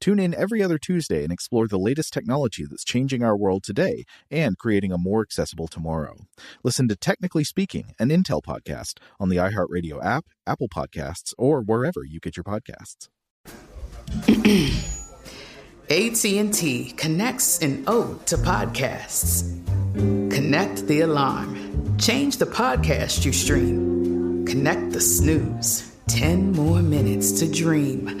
Tune in every other Tuesday and explore the latest technology that's changing our world today and creating a more accessible tomorrow. Listen to Technically Speaking, an Intel podcast on the iHeartRadio app, Apple Podcasts, or wherever you get your podcasts. AT&T connects an ode to podcasts. Connect the alarm. Change the podcast you stream. Connect the snooze. 10 more minutes to dream.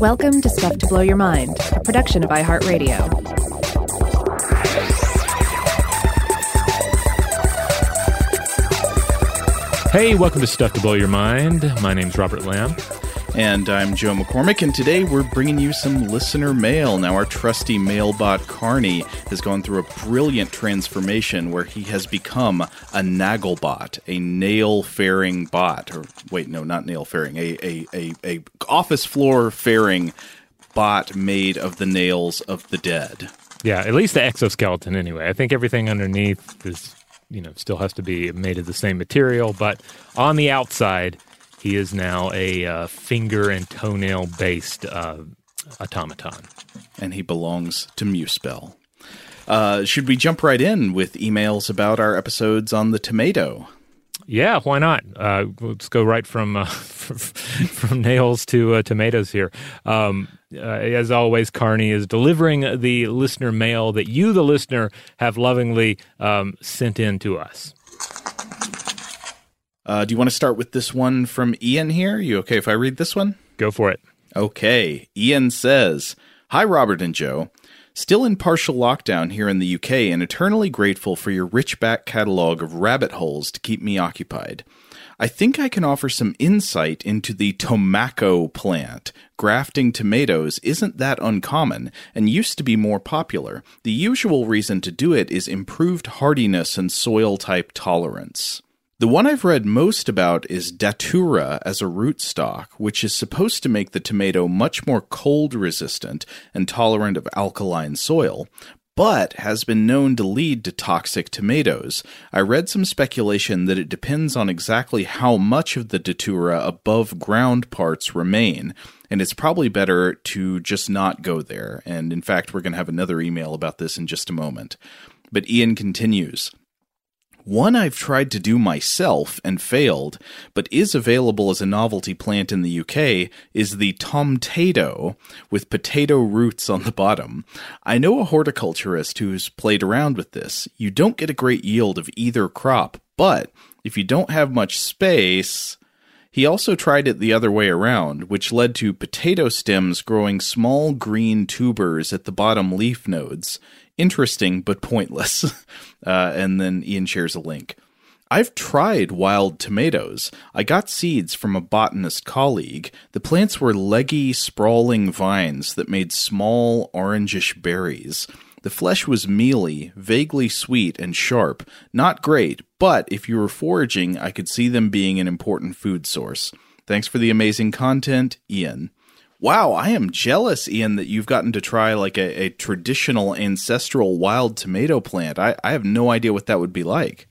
Welcome to Stuff to Blow Your Mind, a production of iHeartRadio. Hey, welcome to Stuff to Blow Your Mind. My name's Robert Lamb. And I'm Joe McCormick, and today we're bringing you some listener mail. Now, our trusty mailbot Carney has gone through a brilliant transformation where he has become a Nagelbot, a nail faring bot. Or wait, no, not nail faring, a, a, a, a office floor faring bot made of the nails of the dead. Yeah, at least the exoskeleton anyway. I think everything underneath is, you know, still has to be made of the same material, but on the outside, he is now a uh, finger and toenail based uh, automaton. And he belongs to Muspel. Uh, should we jump right in with emails about our episodes on the tomato? Yeah, why not? Uh, let's go right from uh, from nails to uh, tomatoes here. Um, uh, as always, Carney is delivering the listener mail that you, the listener, have lovingly um, sent in to us. Uh, do you want to start with this one from Ian here? You okay if I read this one? Go for it. Okay. Ian says Hi, Robert and Joe. Still in partial lockdown here in the UK and eternally grateful for your rich back catalog of rabbit holes to keep me occupied. I think I can offer some insight into the tomacco plant. Grafting tomatoes isn't that uncommon and used to be more popular. The usual reason to do it is improved hardiness and soil type tolerance. The one I've read most about is Datura as a rootstock, which is supposed to make the tomato much more cold resistant and tolerant of alkaline soil, but has been known to lead to toxic tomatoes. I read some speculation that it depends on exactly how much of the datura above ground parts remain, and it's probably better to just not go there. And in fact, we're going to have another email about this in just a moment. But Ian continues. One I've tried to do myself and failed, but is available as a novelty plant in the UK, is the tomtato with potato roots on the bottom. I know a horticulturist who's played around with this. You don't get a great yield of either crop, but if you don't have much space, He also tried it the other way around, which led to potato stems growing small green tubers at the bottom leaf nodes. Interesting, but pointless. uh, and then Ian shares a link. I've tried wild tomatoes. I got seeds from a botanist colleague. The plants were leggy, sprawling vines that made small, orangish berries. The flesh was mealy, vaguely sweet, and sharp. Not great, but if you were foraging, I could see them being an important food source. Thanks for the amazing content, Ian. Wow, I am jealous, Ian, that you've gotten to try like a, a traditional ancestral wild tomato plant. I, I have no idea what that would be like.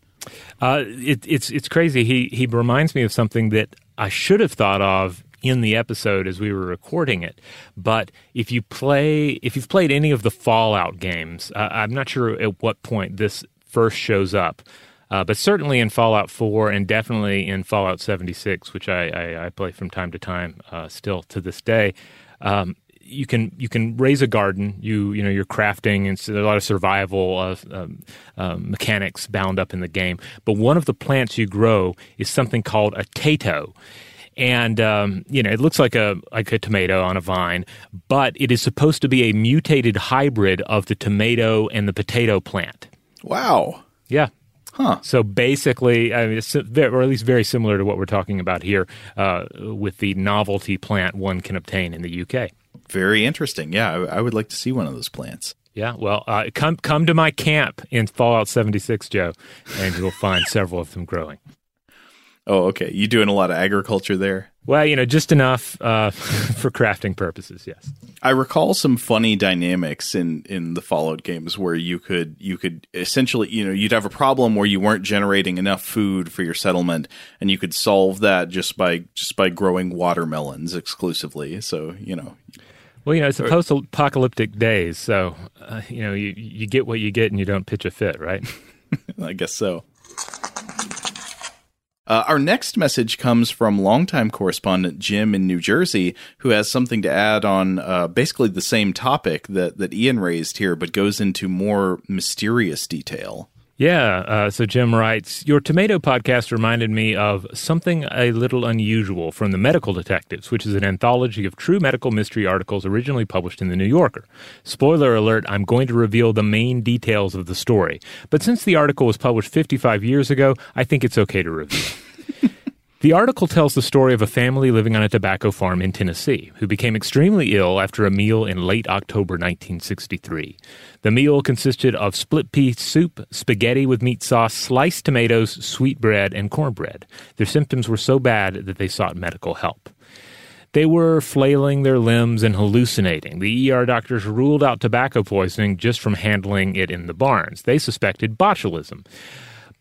Uh, it, it's it's crazy. He he reminds me of something that I should have thought of in the episode as we were recording it. But if you play, if you've played any of the Fallout games, uh, I'm not sure at what point this first shows up. Uh, but certainly in Fallout 4 and definitely in Fallout 76, which I, I, I play from time to time uh, still to this day, um, you can you can raise a garden. You you know you're crafting and so there's a lot of survival uh, um, uh, mechanics bound up in the game. But one of the plants you grow is something called a tato, and um, you know it looks like a like a tomato on a vine, but it is supposed to be a mutated hybrid of the tomato and the potato plant. Wow. Yeah. Huh. So basically, I mean, it's or at least very similar to what we're talking about here uh, with the novelty plant one can obtain in the UK. Very interesting. Yeah, I, I would like to see one of those plants. Yeah, well, uh, come come to my camp in Fallout 76, Joe, and you'll find several of them growing. Oh, okay. You doing a lot of agriculture there? Well, you know, just enough uh, for crafting purposes. Yes. I recall some funny dynamics in in the Fallout games where you could you could essentially you know you'd have a problem where you weren't generating enough food for your settlement, and you could solve that just by just by growing watermelons exclusively. So you know. Well, you know, it's a post-apocalyptic days, so uh, you know you you get what you get, and you don't pitch a fit, right? I guess so. Uh, our next message comes from longtime correspondent Jim in New Jersey, who has something to add on uh, basically the same topic that, that Ian raised here, but goes into more mysterious detail. Yeah. Uh, so Jim writes Your tomato podcast reminded me of something a little unusual from The Medical Detectives, which is an anthology of true medical mystery articles originally published in The New Yorker. Spoiler alert, I'm going to reveal the main details of the story. But since the article was published 55 years ago, I think it's okay to reveal. The article tells the story of a family living on a tobacco farm in Tennessee who became extremely ill after a meal in late October 1963. The meal consisted of split pea soup, spaghetti with meat sauce, sliced tomatoes, sweet bread, and cornbread. Their symptoms were so bad that they sought medical help. They were flailing their limbs and hallucinating. The ER doctors ruled out tobacco poisoning just from handling it in the barns. They suspected botulism.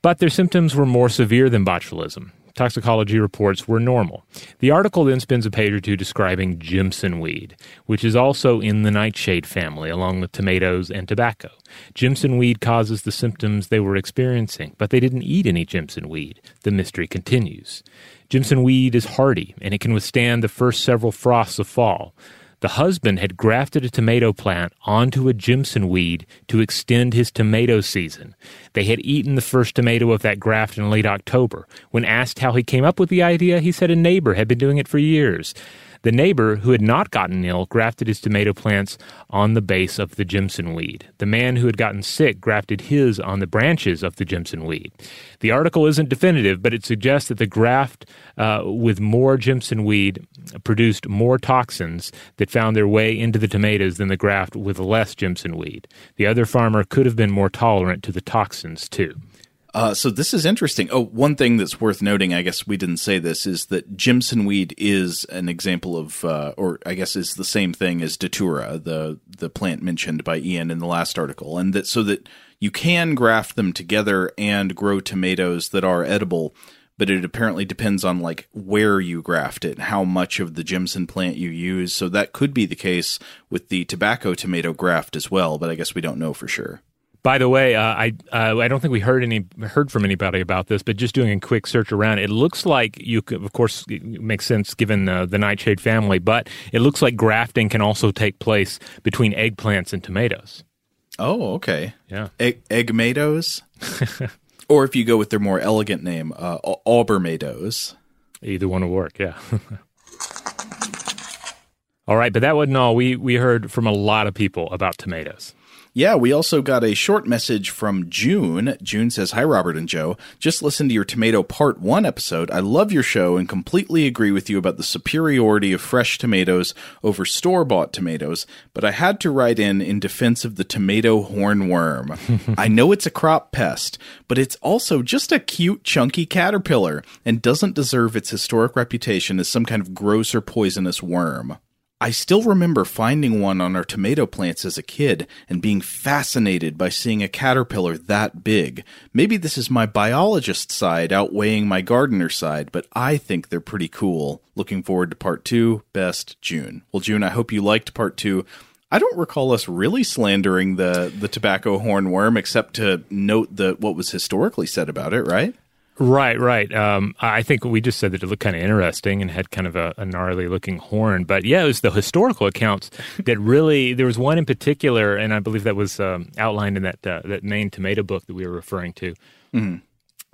But their symptoms were more severe than botulism toxicology reports were normal. The article then spends a page or two describing Jimson weed, which is also in the nightshade family, along with tomatoes and tobacco. Jimson weed causes the symptoms they were experiencing, but they didn't eat any Jimson weed. The mystery continues. Jimson weed is hardy, and it can withstand the first several frosts of fall. The husband had grafted a tomato plant onto a Jimson weed to extend his tomato season. They had eaten the first tomato of that graft in late October. When asked how he came up with the idea, he said a neighbor had been doing it for years. The neighbor, who had not gotten ill, grafted his tomato plants on the base of the Jimson weed. The man who had gotten sick grafted his on the branches of the Jimson weed. The article isn't definitive, but it suggests that the graft uh, with more Jimson weed produced more toxins that found their way into the tomatoes than the graft with less Jimson weed. The other farmer could have been more tolerant to the toxins, too. Uh, so this is interesting. Oh, one thing that's worth noting, I guess we didn't say this, is that Jimson weed is an example of, uh, or I guess is the same thing as Datura, the the plant mentioned by Ian in the last article, and that so that you can graft them together and grow tomatoes that are edible, but it apparently depends on like where you graft it, how much of the Jimson plant you use. So that could be the case with the tobacco tomato graft as well, but I guess we don't know for sure. By the way, uh, I uh, I don't think we heard any heard from anybody about this, but just doing a quick search around, it looks like you could, of course it makes sense given uh, the nightshade family, but it looks like grafting can also take place between eggplants and tomatoes. Oh, okay. Yeah, Egg eggmatos, or if you go with their more elegant name, uh, aubermatos. Either one will work, yeah. all right, but that wasn't all. We we heard from a lot of people about tomatoes. Yeah, we also got a short message from June. June says, Hi, Robert and Joe. Just listened to your Tomato Part 1 episode. I love your show and completely agree with you about the superiority of fresh tomatoes over store bought tomatoes, but I had to write in in defense of the tomato hornworm. I know it's a crop pest, but it's also just a cute, chunky caterpillar and doesn't deserve its historic reputation as some kind of gross or poisonous worm. I still remember finding one on our tomato plants as a kid and being fascinated by seeing a caterpillar that big. Maybe this is my biologist side outweighing my gardener side, but I think they're pretty cool. Looking forward to part two. Best, June. Well, June, I hope you liked part two. I don't recall us really slandering the the tobacco hornworm, except to note the what was historically said about it, right? Right, right. Um, I think we just said that it looked kind of interesting and had kind of a, a, gnarly looking horn. But yeah, it was the historical accounts that really. There was one in particular, and I believe that was um, outlined in that uh, that main tomato book that we were referring to. Mm-hmm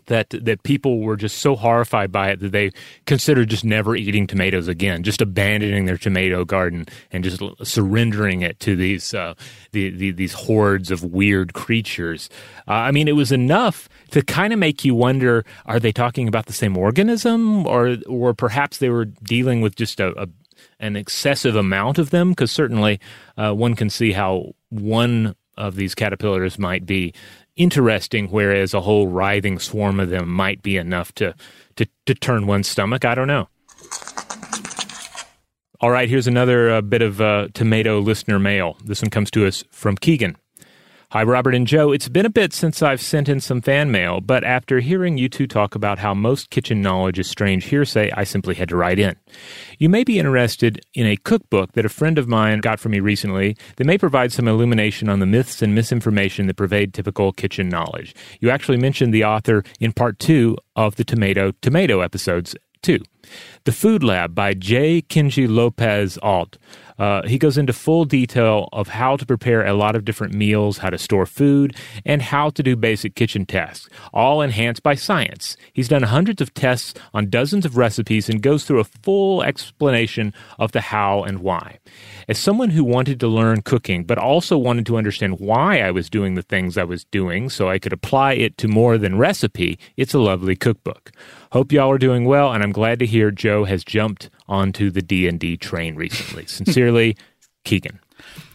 that that people were just so horrified by it that they considered just never eating tomatoes again, just abandoning their tomato garden and just surrendering it to these uh, the, the, these hordes of weird creatures. Uh, I mean, it was enough to kind of make you wonder: Are they talking about the same organism, or or perhaps they were dealing with just a, a an excessive amount of them? Because certainly uh, one can see how one of these caterpillars might be interesting, whereas a whole writhing swarm of them might be enough to, to, to turn one's stomach. I don't know. All right, here's another uh, bit of uh, tomato listener mail. This one comes to us from Keegan. Hi, Robert and Joe. It's been a bit since I've sent in some fan mail, but after hearing you two talk about how most kitchen knowledge is strange hearsay, I simply had to write in. You may be interested in a cookbook that a friend of mine got for me recently that may provide some illumination on the myths and misinformation that pervade typical kitchen knowledge. You actually mentioned the author in part two of the Tomato Tomato episodes, too. The Food Lab by J. Kenji Lopez Alt. Uh, he goes into full detail of how to prepare a lot of different meals, how to store food, and how to do basic kitchen tasks, all enhanced by science. He's done hundreds of tests on dozens of recipes and goes through a full explanation of the how and why. As someone who wanted to learn cooking, but also wanted to understand why I was doing the things I was doing so I could apply it to more than recipe, it's a lovely cookbook. Hope y'all are doing well, and I'm glad to hear Joe has jumped onto the D&D train recently. Sincerely, Keegan.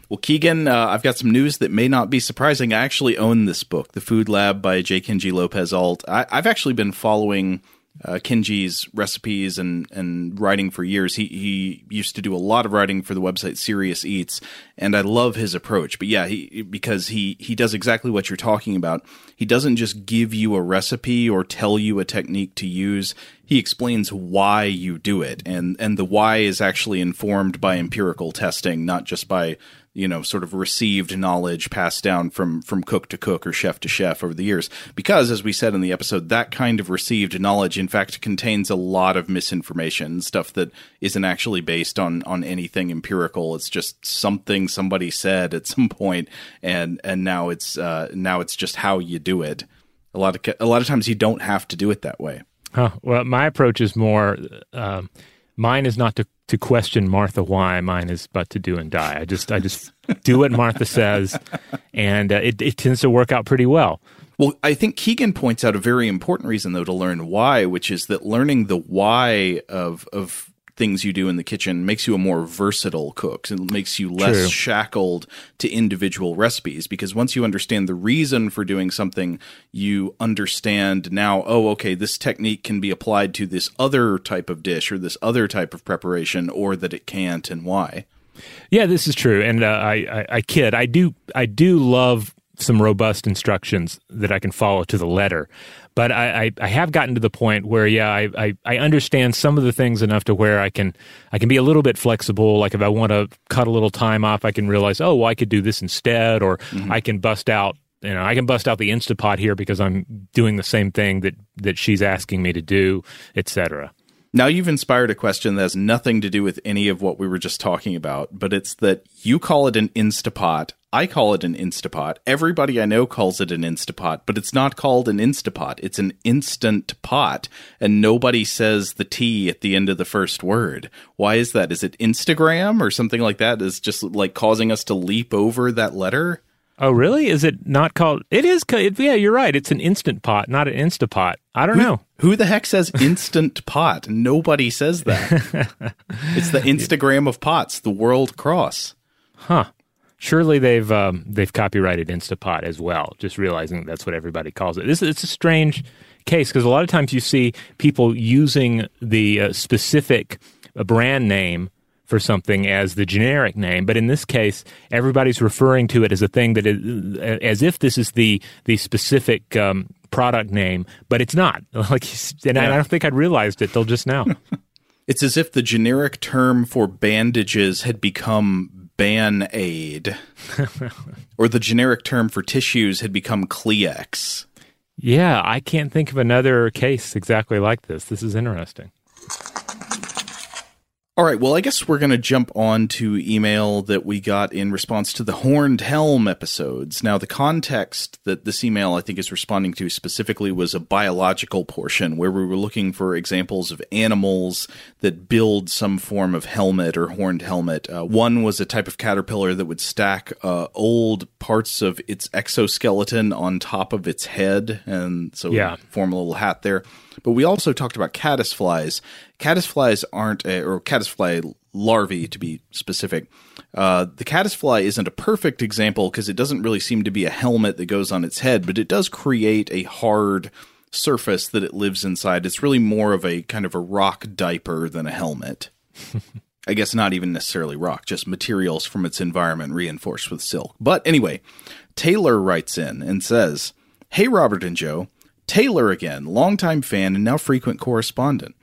Well, Keegan, uh, I've got some news that may not be surprising. I actually own this book, The Food Lab by J. Kenji Lopez Alt. I, have actually been following uh, Kenji's recipes and and writing for years. He he used to do a lot of writing for the website Serious Eats, and I love his approach. But yeah, he because he he does exactly what you're talking about. He doesn't just give you a recipe or tell you a technique to use. He explains why you do it, and and the why is actually informed by empirical testing, not just by you know sort of received knowledge passed down from from cook to cook or chef to chef over the years. Because as we said in the episode that kind of received knowledge in fact contains a lot of misinformation stuff that isn't actually based on on anything empirical. It's just something somebody said at some point and and now it's uh now it's just how you do it. A lot of a lot of times you don't have to do it that way. Huh. well my approach is more um, mine is not to to question Martha why. Mine is but to do and die. I just I just do what Martha says, and uh, it, it tends to work out pretty well. Well, I think Keegan points out a very important reason though to learn why, which is that learning the why of of things you do in the kitchen makes you a more versatile cook. It makes you less True. shackled to individual recipes because once you understand the reason for doing something, you understand now, oh, okay, this technique can be applied to this other type of dish or this other type of preparation or that it can't and why. Yeah, this is true, and uh, I, I, I kid. I do I do love some robust instructions that I can follow to the letter. But I, I, I, have gotten to the point where, yeah, I, I, I, understand some of the things enough to where I can I can be a little bit flexible. Like if I want to cut a little time off, I can realize, oh, well, I could do this instead, or mm-hmm. I can bust out. You know, I can bust out the Instapot here because I'm doing the same thing that that she's asking me to do, etc. Now you've inspired a question that has nothing to do with any of what we were just talking about, but it's that you call it an Instapot. I call it an Instapot. Everybody I know calls it an Instapot, but it's not called an Instapot. It's an instant pot, and nobody says the T at the end of the first word. Why is that? Is it Instagram or something like that? Is just like causing us to leap over that letter? Oh, really? Is it not called? It is. It, yeah, you're right. It's an instant pot, not an Instapot. I don't know. Who the heck says instant pot? Nobody says that. it's the Instagram of pots, the world cross. Huh. Surely they've um, they've copyrighted Instapot as well. Just realizing that's what everybody calls it. This it's a strange case because a lot of times you see people using the uh, specific uh, brand name for something as the generic name, but in this case, everybody's referring to it as a thing that is as if this is the the specific um, product name, but it's not. Like, and I don't think I'd realized it till just now. It's as if the generic term for bandages had become Band Aid, or the generic term for tissues had become Kleenex. yeah, I can't think of another case exactly like this. This is interesting. All right, well, I guess we're going to jump on to email that we got in response to the Horned Helm episodes. Now, the context that this email I think is responding to specifically was a biological portion where we were looking for examples of animals that build some form of helmet or horned helmet. Uh, one was a type of caterpillar that would stack uh, old parts of its exoskeleton on top of its head, and so Yeah. form a little hat there. But we also talked about caddisflies. Caddisflies aren't, a, or caddisfly larvae to be specific. Uh, the caddisfly isn't a perfect example because it doesn't really seem to be a helmet that goes on its head, but it does create a hard surface that it lives inside. It's really more of a kind of a rock diaper than a helmet. I guess not even necessarily rock, just materials from its environment reinforced with silk. But anyway, Taylor writes in and says, Hey, Robert and Joe. Taylor again, longtime fan and now frequent correspondent.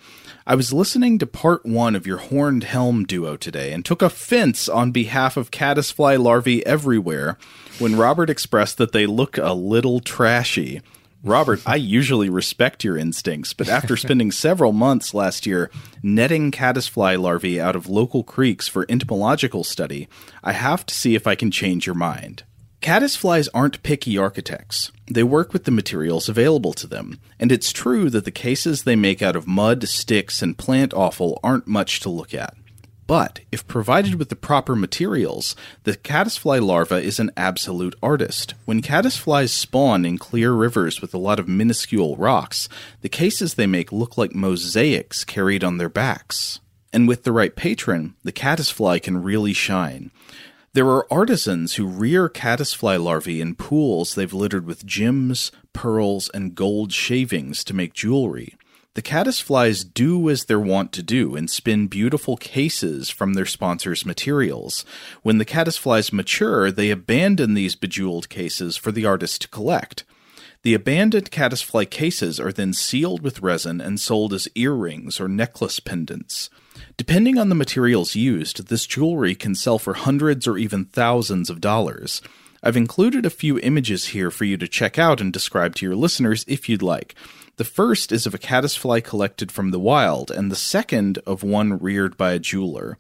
I was listening to part one of your horned helm duo today and took offense on behalf of caddisfly larvae everywhere when Robert expressed that they look a little trashy. Robert, I usually respect your instincts, but after spending several months last year netting caddisfly larvae out of local creeks for entomological study, I have to see if I can change your mind. Caddisflies aren't picky architects. They work with the materials available to them, and it's true that the cases they make out of mud, sticks, and plant offal aren't much to look at. But if provided with the proper materials, the caddisfly larva is an absolute artist. When caddisflies spawn in clear rivers with a lot of minuscule rocks, the cases they make look like mosaics carried on their backs. And with the right patron, the caddisfly can really shine. There are artisans who rear caddisfly larvae in pools they've littered with gems, pearls, and gold shavings to make jewelry. The caddisflies do as they're wont to do and spin beautiful cases from their sponsors' materials. When the caddisflies mature, they abandon these bejeweled cases for the artist to collect. The abandoned caddisfly cases are then sealed with resin and sold as earrings or necklace pendants. Depending on the materials used, this jewelry can sell for hundreds or even thousands of dollars. I've included a few images here for you to check out and describe to your listeners if you'd like. The first is of a caddisfly collected from the wild, and the second of one reared by a jeweler.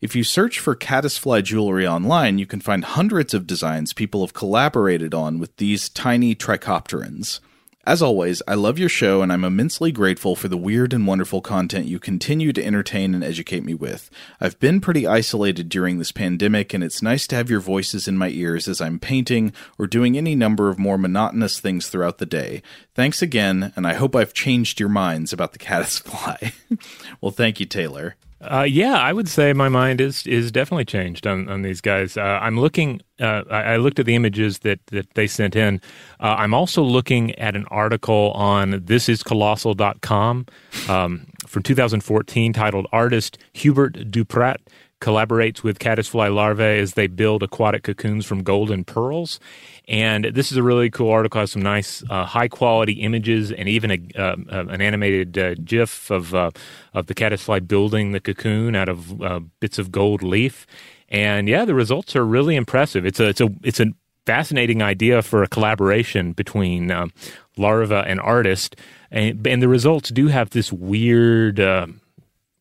If you search for caddisfly jewelry online, you can find hundreds of designs people have collaborated on with these tiny trichopterans. As always, I love your show and I'm immensely grateful for the weird and wonderful content you continue to entertain and educate me with. I've been pretty isolated during this pandemic, and it's nice to have your voices in my ears as I'm painting or doing any number of more monotonous things throughout the day. Thanks again, and I hope I've changed your minds about the caddisfly. well, thank you, Taylor. Uh, yeah, I would say my mind is is definitely changed on, on these guys. Uh, I'm looking. Uh, I, I looked at the images that that they sent in. Uh, I'm also looking at an article on thisiscolossal.com um, from 2014 titled "Artist Hubert Duprat collaborates with caddisfly larvae as they build aquatic cocoons from golden pearls." And this is a really cool article. Has some nice, uh, high quality images and even a, uh, uh, an animated uh, GIF of uh, of the caddisfly building the cocoon out of uh, bits of gold leaf. And yeah, the results are really impressive. It's a it's a it's a fascinating idea for a collaboration between um, larva and artist, and, and the results do have this weird.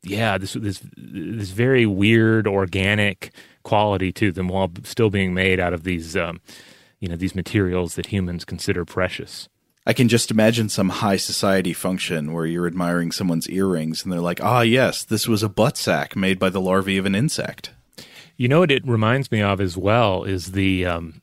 Yeah, this this this very weird organic quality to them, while still being made out of these um, you know these materials that humans consider precious. I can just imagine some high society function where you're admiring someone's earrings and they're like, ah, yes, this was a butt sack made by the larvae of an insect. You know what it reminds me of as well is the um,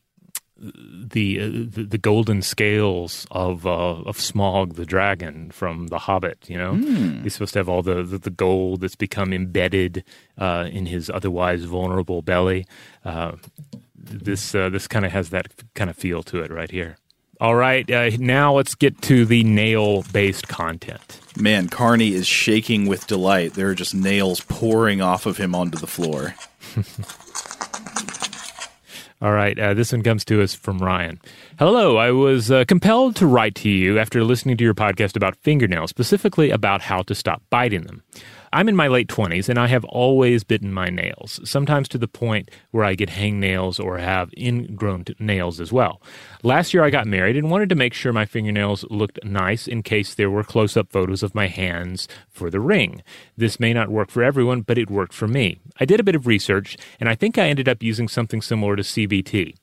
the, uh, the the golden scales of uh, of Smaug the dragon from The Hobbit. You know, Hmm. he's supposed to have all the the, the gold that's become embedded uh, in his otherwise vulnerable belly. Uh, this uh, this kind of has that kind of feel to it right here. All right, uh, now let's get to the nail based content. Man, Carney is shaking with delight. There are just nails pouring off of him onto the floor. All right, uh, this one comes to us from Ryan. Hello, I was uh, compelled to write to you after listening to your podcast about fingernails, specifically about how to stop biting them. I'm in my late 20s and I have always bitten my nails, sometimes to the point where I get hangnails or have ingrown nails as well. Last year I got married and wanted to make sure my fingernails looked nice in case there were close up photos of my hands for the ring. This may not work for everyone, but it worked for me. I did a bit of research and I think I ended up using something similar to CBT.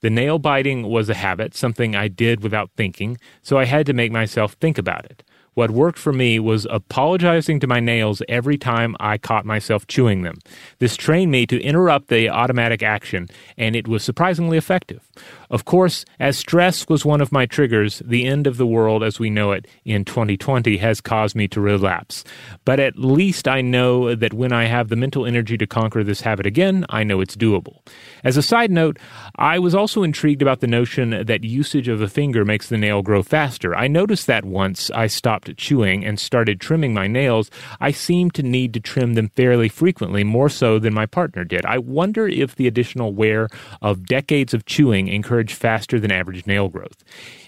The nail biting was a habit, something I did without thinking, so I had to make myself think about it. What worked for me was apologizing to my nails every time I caught myself chewing them. This trained me to interrupt the automatic action, and it was surprisingly effective. Of course, as stress was one of my triggers, the end of the world as we know it in 2020 has caused me to relapse. But at least I know that when I have the mental energy to conquer this habit again, I know it's doable. As a side note, I was also intrigued about the notion that usage of a finger makes the nail grow faster. I noticed that once I stopped chewing and started trimming my nails, I seemed to need to trim them fairly frequently, more so than my partner did. I wonder if the additional wear of decades of chewing encouraged faster than average nail growth.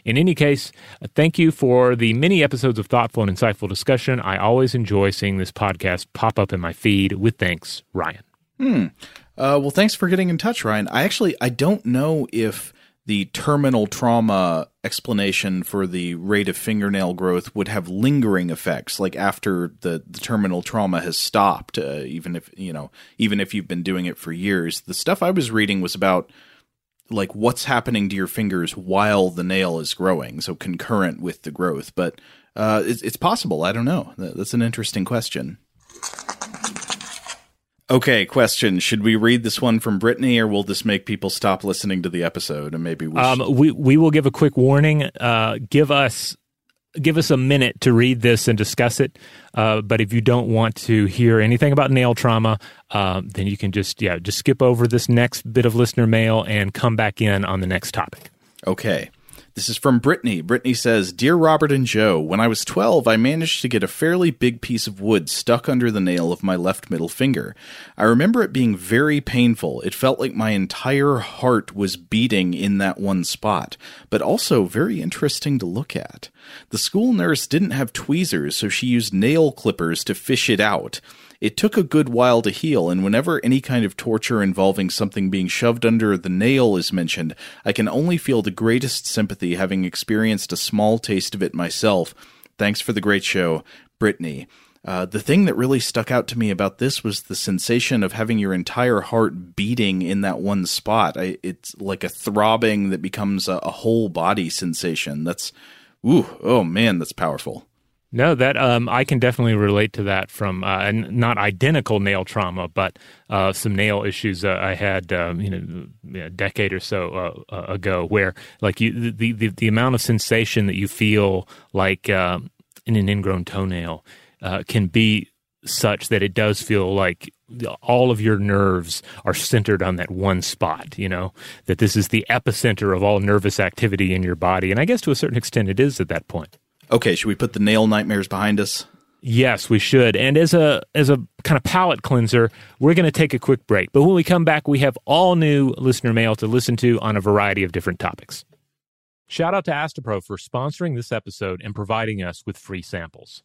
In any case, thank you for the many episodes of thoughtful and insightful discussion. I always enjoy seeing this podcast pop up in my feed. With thanks, Ryan. Uh, well, thanks for getting in touch, Ryan. I actually I don't know if the terminal trauma explanation for the rate of fingernail growth would have lingering effects, like after the, the terminal trauma has stopped. Uh, even if you know, even if you've been doing it for years, the stuff I was reading was about like what's happening to your fingers while the nail is growing, so concurrent with the growth. But uh, it's, it's possible. I don't know. That's an interesting question. Okay, question. Should we read this one from Brittany, or will this make people stop listening to the episode? And maybe we Um, we we will give a quick warning. Uh, give us give us a minute to read this and discuss it. Uh, but if you don't want to hear anything about nail trauma, uh, then you can just yeah just skip over this next bit of listener mail and come back in on the next topic. Okay. This is from Brittany. Brittany says Dear Robert and Joe, when I was 12, I managed to get a fairly big piece of wood stuck under the nail of my left middle finger. I remember it being very painful. It felt like my entire heart was beating in that one spot, but also very interesting to look at. The school nurse didn't have tweezers, so she used nail clippers to fish it out. It took a good while to heal, and whenever any kind of torture involving something being shoved under the nail is mentioned, I can only feel the greatest sympathy having experienced a small taste of it myself. Thanks for the great show, Brittany. Uh, the thing that really stuck out to me about this was the sensation of having your entire heart beating in that one spot. I, it's like a throbbing that becomes a, a whole body sensation. That's, ooh, oh man, that's powerful. No, that um, I can definitely relate to that from uh, not identical nail trauma, but uh, some nail issues uh, I had, um, you know, a decade or so uh, uh, ago, where like you, the, the the amount of sensation that you feel like um, in an ingrown toenail uh, can be such that it does feel like all of your nerves are centered on that one spot. You know that this is the epicenter of all nervous activity in your body, and I guess to a certain extent it is at that point. Okay, should we put the nail nightmares behind us? Yes, we should. And as a as a kind of palate cleanser, we're going to take a quick break. But when we come back, we have all new listener mail to listen to on a variety of different topics. Shout out to Astepro for sponsoring this episode and providing us with free samples.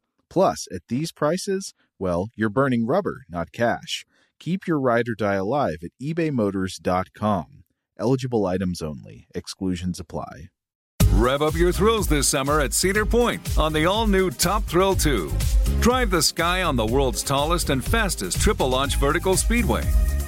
Plus, at these prices, well, you're burning rubber, not cash. Keep your ride or die alive at ebaymotors.com. Eligible items only, exclusions apply. Rev up your thrills this summer at Cedar Point on the all new Top Thrill 2. Drive the sky on the world's tallest and fastest triple launch vertical speedway.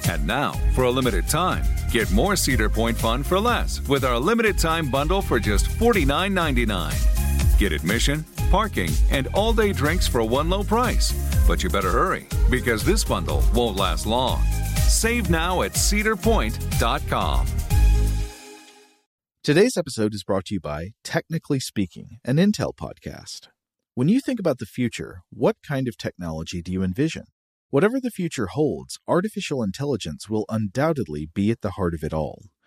And now, for a limited time, get more Cedar Point fun for less with our limited time bundle for just $49.99. Get admission, parking, and all day drinks for one low price. But you better hurry because this bundle won't last long. Save now at cedarpoint.com. Today's episode is brought to you by Technically Speaking, an Intel podcast. When you think about the future, what kind of technology do you envision? Whatever the future holds, artificial intelligence will undoubtedly be at the heart of it all.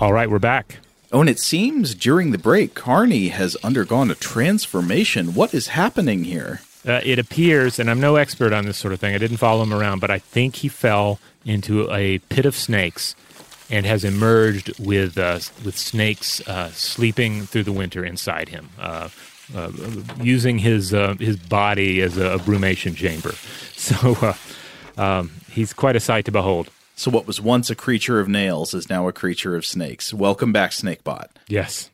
All right, we're back. Oh, and it seems during the break, Carney has undergone a transformation. What is happening here? Uh, it appears, and I'm no expert on this sort of thing, I didn't follow him around, but I think he fell into a pit of snakes and has emerged with uh, with snakes uh, sleeping through the winter inside him, uh, uh, using his uh, his body as a, brumation chamber. So um, he's quite a sight to behold. So, what was once a creature of nails is now a creature of snakes. Welcome back, Snakebot. Yes.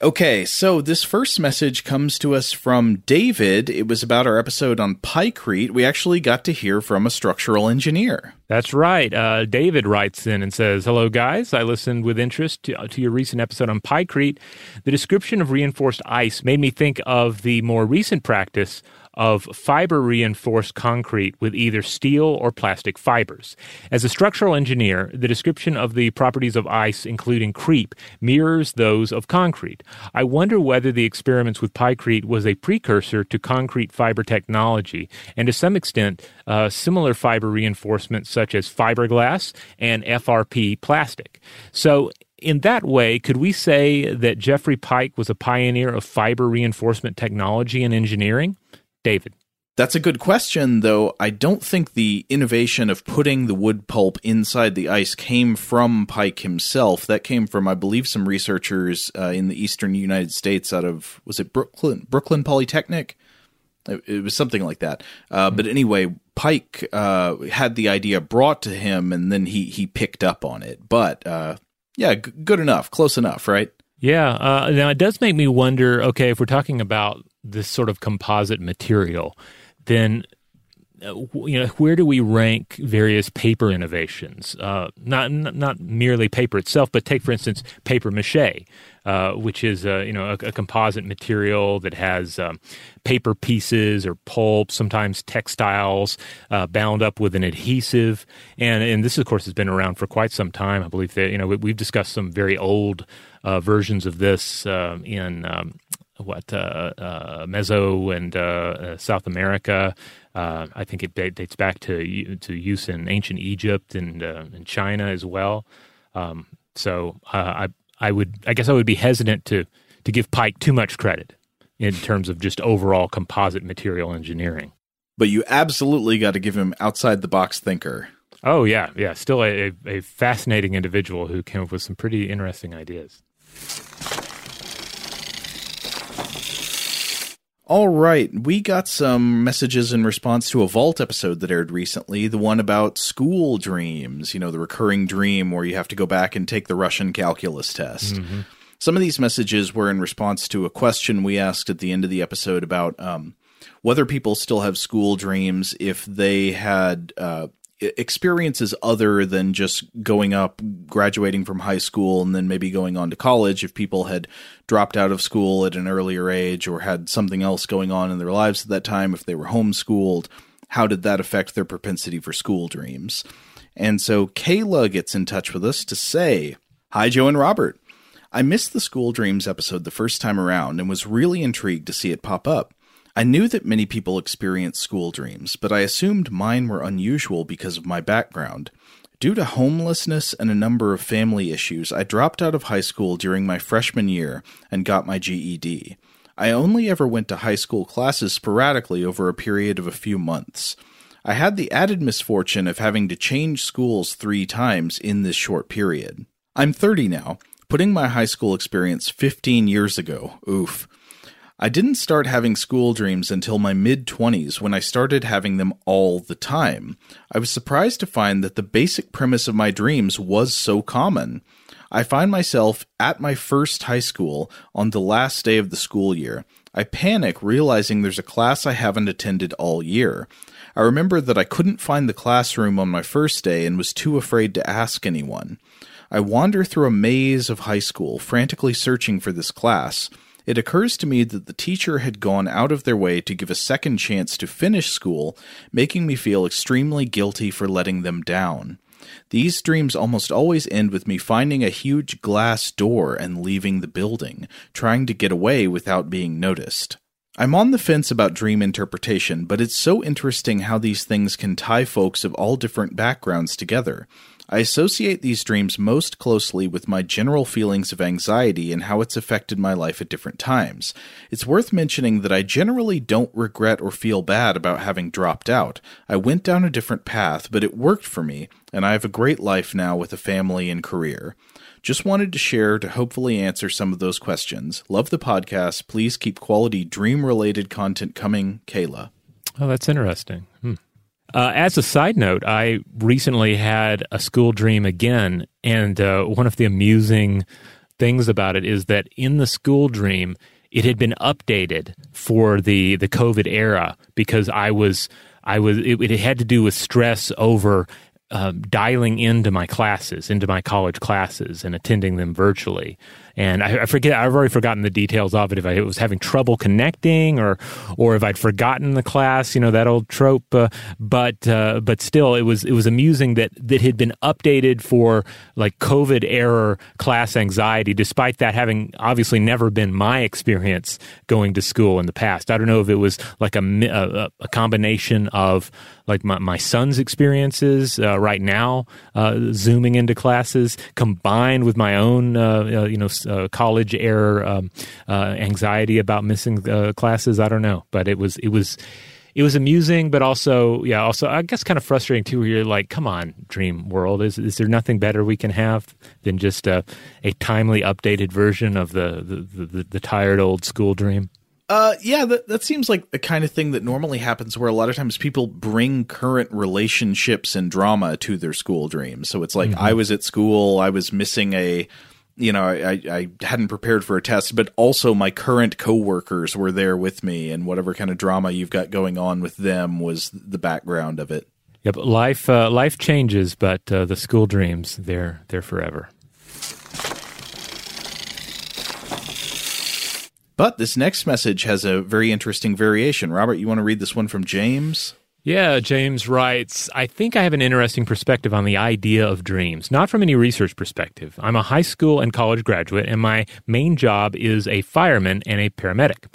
Okay, so this first message comes to us from David. It was about our episode on Pykrete. We actually got to hear from a structural engineer. That's right. Uh, David writes in and says, Hello, guys. I listened with interest to, to your recent episode on Pykrete. The description of reinforced ice made me think of the more recent practice of fiber reinforced concrete with either steel or plastic fibers. As a structural engineer, the description of the properties of ice, including creep, mirrors those of concrete. I wonder whether the experiments with Pykrete was a precursor to concrete fiber technology, and to some extent, uh, similar fiber reinforcements such as fiberglass and FRP plastic. So, in that way, could we say that Geoffrey Pyke was a pioneer of fiber reinforcement technology and engineering? David. That's a good question, though I don't think the innovation of putting the wood pulp inside the ice came from Pyke himself. That came from, I believe, some researchers uh, in the eastern United States out of, was it Brooklyn, Brooklyn Polytechnic? It, it was something like that. Uh, but anyway, Pyke uh, had the idea brought to him, and then he, he picked up on it. But uh, yeah, g- good enough, close enough, right? Yeah. Uh, now, it does make me wonder okay, if we're talking about this sort of composite material, then uh, you know where do we rank various paper innovations? Uh, not not merely paper itself, but take for instance paper mache, uh, which is uh, you know a, a, composite material that has um, paper pieces or pulp, sometimes textiles uh, bound up with an adhesive, and and this of course has been around for quite some time. I believe that you know we, have discussed some very old uh, versions of this in. Um, what uh, uh, Meso and uh, South America. I think it dates back to to use in ancient Egypt and in China as well. Um, so I I would I guess I would be hesitant to to give Pyke too much credit in terms of just overall composite material engineering. But you absolutely got to give him outside the box thinker. Oh yeah, yeah. Still a, a fascinating individual who came up with some pretty interesting ideas. All right, we got some messages in response to a Vault episode that aired recently, the one about school dreams, you know, the recurring dream where you have to go back and take the Russian calculus test. Mm-hmm. Some of these messages were in response to a question we asked at the end of the episode about um, whether people still have school dreams if they had uh, experiences other than just going up, graduating from high school, and then maybe going on to college. If people had dropped out of school at an earlier age or had something else going on in their lives at that time, if they were homeschooled, how did that affect their propensity for school dreams? And so Kayla gets in touch with us to say, Hi, Joe and Robert. I missed the school dreams episode the first time around and was really intrigued to see it pop up. I knew that many people experience school dreams, but I assumed mine were unusual because of my background. Due to homelessness and a number of family issues, I dropped out of high school during my freshman year and got my GED. I only ever went to high school classes sporadically over a period of a few months. I had the added misfortune of having to change schools three times in this short period. I'm 30 now, putting my high school experience 15 years ago. Oof. I didn't start having school dreams until my mid 20s when I started having them all the time. I was surprised to find that the basic premise of my dreams was so common. I find myself at my first high school on the last day of the school year. I panic realizing there's a class I haven't attended all year. I remember that I couldn't find the classroom on my first day and was too afraid to ask anyone. I wander through a maze of high school, frantically searching for this class. It occurs to me that the teacher had gone out of their way to give a second chance to finish school, making me feel extremely guilty for letting them down. These dreams almost always end with me finding a huge glass door and leaving the building, trying to get away without being noticed. I'm on the fence about dream interpretation, but it's so interesting how these things can tie folks of all different backgrounds together. I associate these dreams most closely with my general feelings of anxiety and how it's affected my life at different times. It's worth mentioning that I generally don't regret or feel bad about having dropped out. I went down a different path, but it worked for me, and I have a great life now with a family and career. Just wanted to share to hopefully answer some of those questions. Love the podcast. Please keep quality dream related content coming. Kayla. Oh, that's interesting. Hmm. Uh, as a side note, I recently had a school dream again, and uh, one of the amusing things about it is that in the school dream, it had been updated for the the COVID era because I was I was it, it had to do with stress over um, dialing into my classes, into my college classes, and attending them virtually. And I, I, forget. I've already forgotten the details of it. If I was having trouble connecting, or or if I'd forgotten the class, you know that old trope. Uh, but uh, but still, it was it was amusing that that had been updated for like COVID era class anxiety, despite that having obviously never been my experience going to school in the past. I don't know if it was like a a, a combination of like my, my son's experiences uh, right now, uh, zooming into classes, combined with my own, uh, uh you know, uh, college era um, uh, anxiety about missing classes. I don't know, but it was it was it was amusing, but also, yeah, also I guess kind of frustrating too. Where you're like, come on, Dream World, is is there nothing better we can have than just a, a timely, updated version of the the, the the tired old school dream? Uh, yeah, that, that seems like the kind of thing that normally happens where a lot of times people bring current relationships and drama to their school dreams. So it's like, mm-hmm. I was at school, I was missing a, you know, I, I hadn't prepared for a test, but also my current coworkers were there with me, and whatever kind of drama you've got going on with them was the background of it. Yep, life uh, life changes, but uh, the school dreams they're they're forever. But this next message has a very interesting variation. Robert, you want to read this one from James? Yeah, James writes I think I have an interesting perspective on the idea of dreams, not from any research perspective. I'm a high school and college graduate, and my main job is a fireman and a paramedic.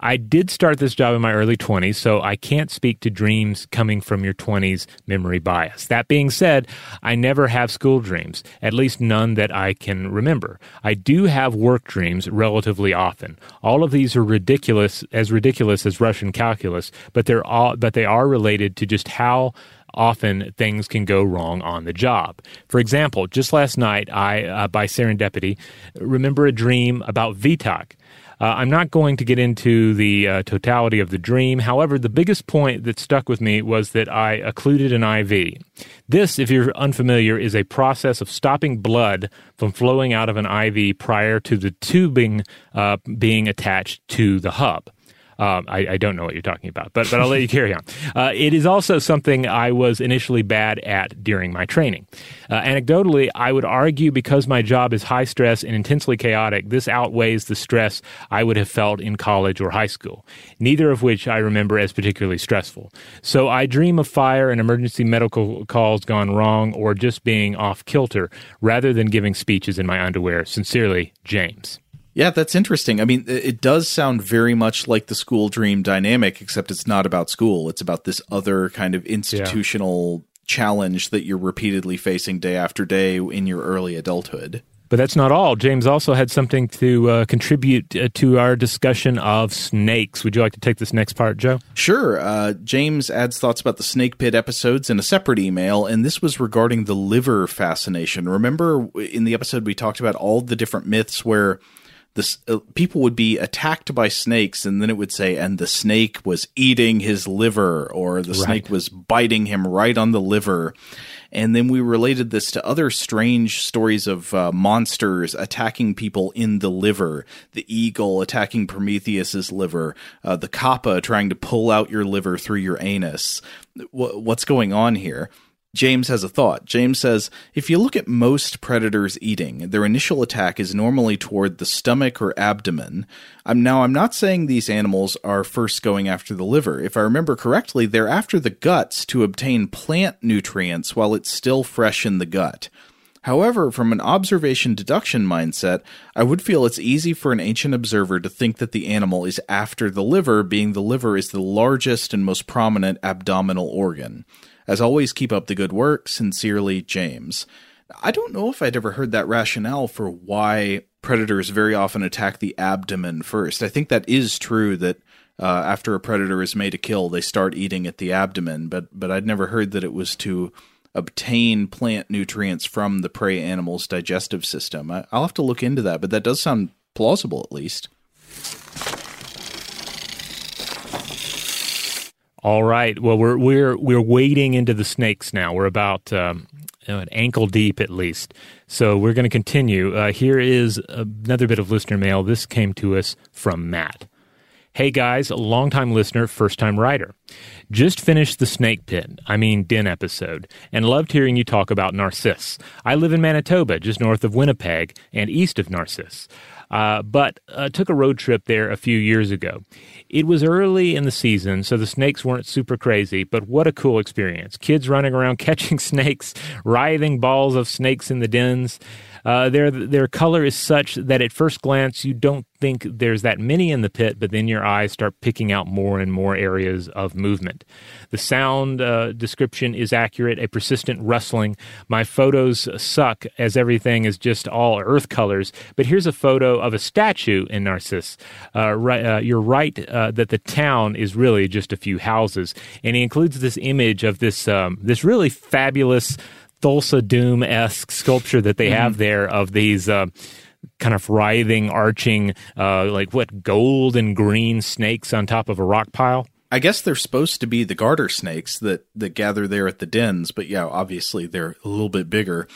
I did start this job in my early 20s, so I can't speak to dreams coming from your 20s memory bias. That being said, I never have school dreams, at least none that I can remember. I do have work dreams relatively often. All of these are ridiculous, as ridiculous as Russian calculus, but they're all, but they are related related to just how often things can go wrong on the job. For example, just last night, I, uh, by serendipity, remember a dream about VTOC. Uh, I'm not going to get into the uh, totality of the dream. However, the biggest point that stuck with me was that I occluded an IV. This, if you're unfamiliar, is a process of stopping blood from flowing out of an IV prior to the tubing uh, being attached to the hub. Um, I, I, don't know what you're talking about, but but I'll let you carry on. Uh, it is also something I was initially bad at during my training. Uh, anecdotally, I would argue because my job is high stress and intensely chaotic, this outweighs the stress I would have felt in college or high school. Neither of which I remember as particularly stressful. So I dream of fire and emergency medical calls gone wrong, or just being off kilter, rather than giving speeches in my underwear. Sincerely, James. Yeah, that's interesting. I mean, it does sound very much like the school dream dynamic, except it's not about school. It's about this other kind of institutional yeah. challenge that you're repeatedly facing day after day in your early adulthood. But that's not all. James also had something to uh, contribute uh, to our discussion of snakes. Would you like to take this next part, Joe? Sure. Uh, James adds thoughts about the snake pit episodes in a separate email, and this was regarding the liver fascination. Remember in the episode we talked about all the different myths where the uh, people would be attacked by snakes, and then it would say, and the snake was eating his liver, or the right. snake was biting him right on the liver. And then we related this to other strange stories of uh, monsters attacking people in the liver. The eagle attacking Prometheus's liver. Uh, the kappa trying to pull out your liver through your anus. W- what's going on here? James has a thought. James says if you look at most predators eating, their initial attack is normally toward the stomach or abdomen. I'm, now, I'm not saying these animals are first going after the liver. If I remember correctly, they're after the guts to obtain plant nutrients while it's still fresh in the gut. However, from an observation deduction mindset, I would feel it's easy for an ancient observer to think that the animal is after the liver, being the liver is the largest and most prominent abdominal organ. As always, keep up the good work. Sincerely, James. I don't know if I'd ever heard that rationale for why predators very often attack the abdomen first. I think that is true that uh, after a predator is made a kill, they start eating at the abdomen, but but I'd never heard that it was to obtain plant nutrients from the prey animal's digestive system. I, I'll have to look into that, but that does sound plausible at least. All right. Well, we're we're we're wading into the snakes now. We're about um, an ankle deep at least. So we're going to continue. Uh, here is another bit of listener mail. This came to us from Matt. Hey guys, longtime listener, first time writer. Just finished the Snake Pit, I mean Den episode, and loved hearing you talk about Narcisse. I live in Manitoba, just north of Winnipeg and east of Narcisse. Uh, but uh, took a road trip there a few years ago. It was early in the season, so the snakes weren't super crazy, but what a cool experience. Kids running around catching snakes, writhing balls of snakes in the dens. Uh, their their color is such that at first glance you don't think there's that many in the pit, but then your eyes start picking out more and more areas of movement. The sound uh, description is accurate, a persistent rustling. My photos suck as everything is just all earth colors, but here's a photo of a statue in Narcisse. Uh, right, uh, you're right uh, that the town is really just a few houses, and he includes this image of this um, this really fabulous Thulsa Doom esque sculpture that they have there of these. Uh, kind of writhing, arching, uh, like what gold and green snakes on top of a rock pile. I guess they're supposed to be the garter snakes that that gather there at the dens, but yeah, obviously they're a little bit bigger.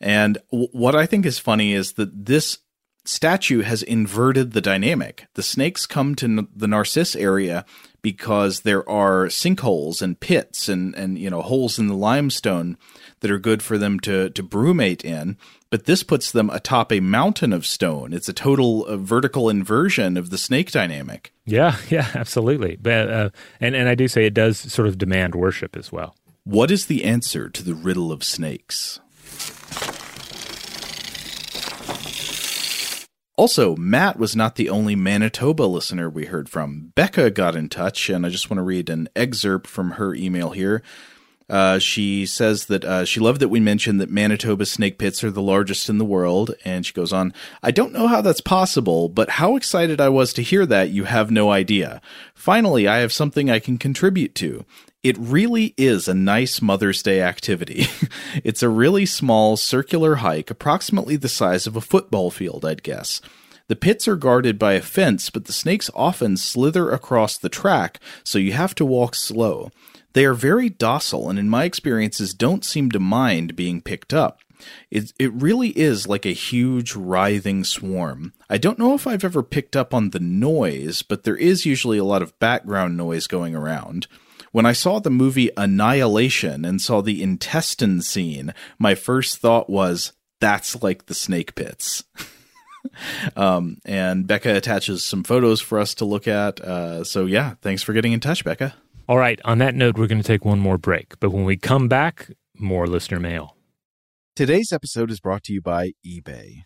And w- what I think is funny is that this statue has inverted the dynamic. The snakes come to n- the Narcisse area because there are sinkholes and pits and and you know holes in the limestone that are good for them to to brumate in. But this puts them atop a mountain of stone. It's a total uh, vertical inversion of the snake dynamic. Yeah, yeah, absolutely. But uh, and and I do say it does sort of demand worship as well. What is the answer to the riddle of snakes? Also, Matt was not the only Manitoba listener we heard from. Becca got in touch, and I just want to read an excerpt from her email here. Uh, she says that uh, she loved that we mentioned that Manitoba snake pits are the largest in the world, and she goes on, I don't know how that's possible, but how excited I was to hear that, you have no idea. Finally, I have something I can contribute to. It really is a nice Mother's Day activity. it's a really small circular hike, approximately the size of a football field, I'd guess. The pits are guarded by a fence, but the snakes often slither across the track, so you have to walk slow. They are very docile and, in my experiences, don't seem to mind being picked up. It, it really is like a huge writhing swarm. I don't know if I've ever picked up on the noise, but there is usually a lot of background noise going around. When I saw the movie Annihilation and saw the intestine scene, my first thought was, that's like the snake pits. um, and Becca attaches some photos for us to look at. Uh, so, yeah, thanks for getting in touch, Becca. All right, on that note, we're going to take one more break. But when we come back, more listener mail. Today's episode is brought to you by eBay.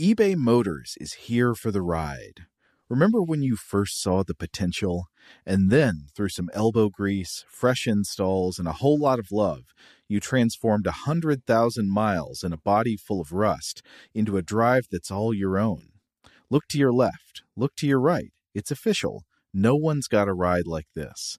eBay Motors is here for the ride. Remember when you first saw the potential? And then, through some elbow grease, fresh installs, and a whole lot of love, you transformed a 100,000 miles and a body full of rust into a drive that's all your own. Look to your left, look to your right. It's official. No one's got a ride like this.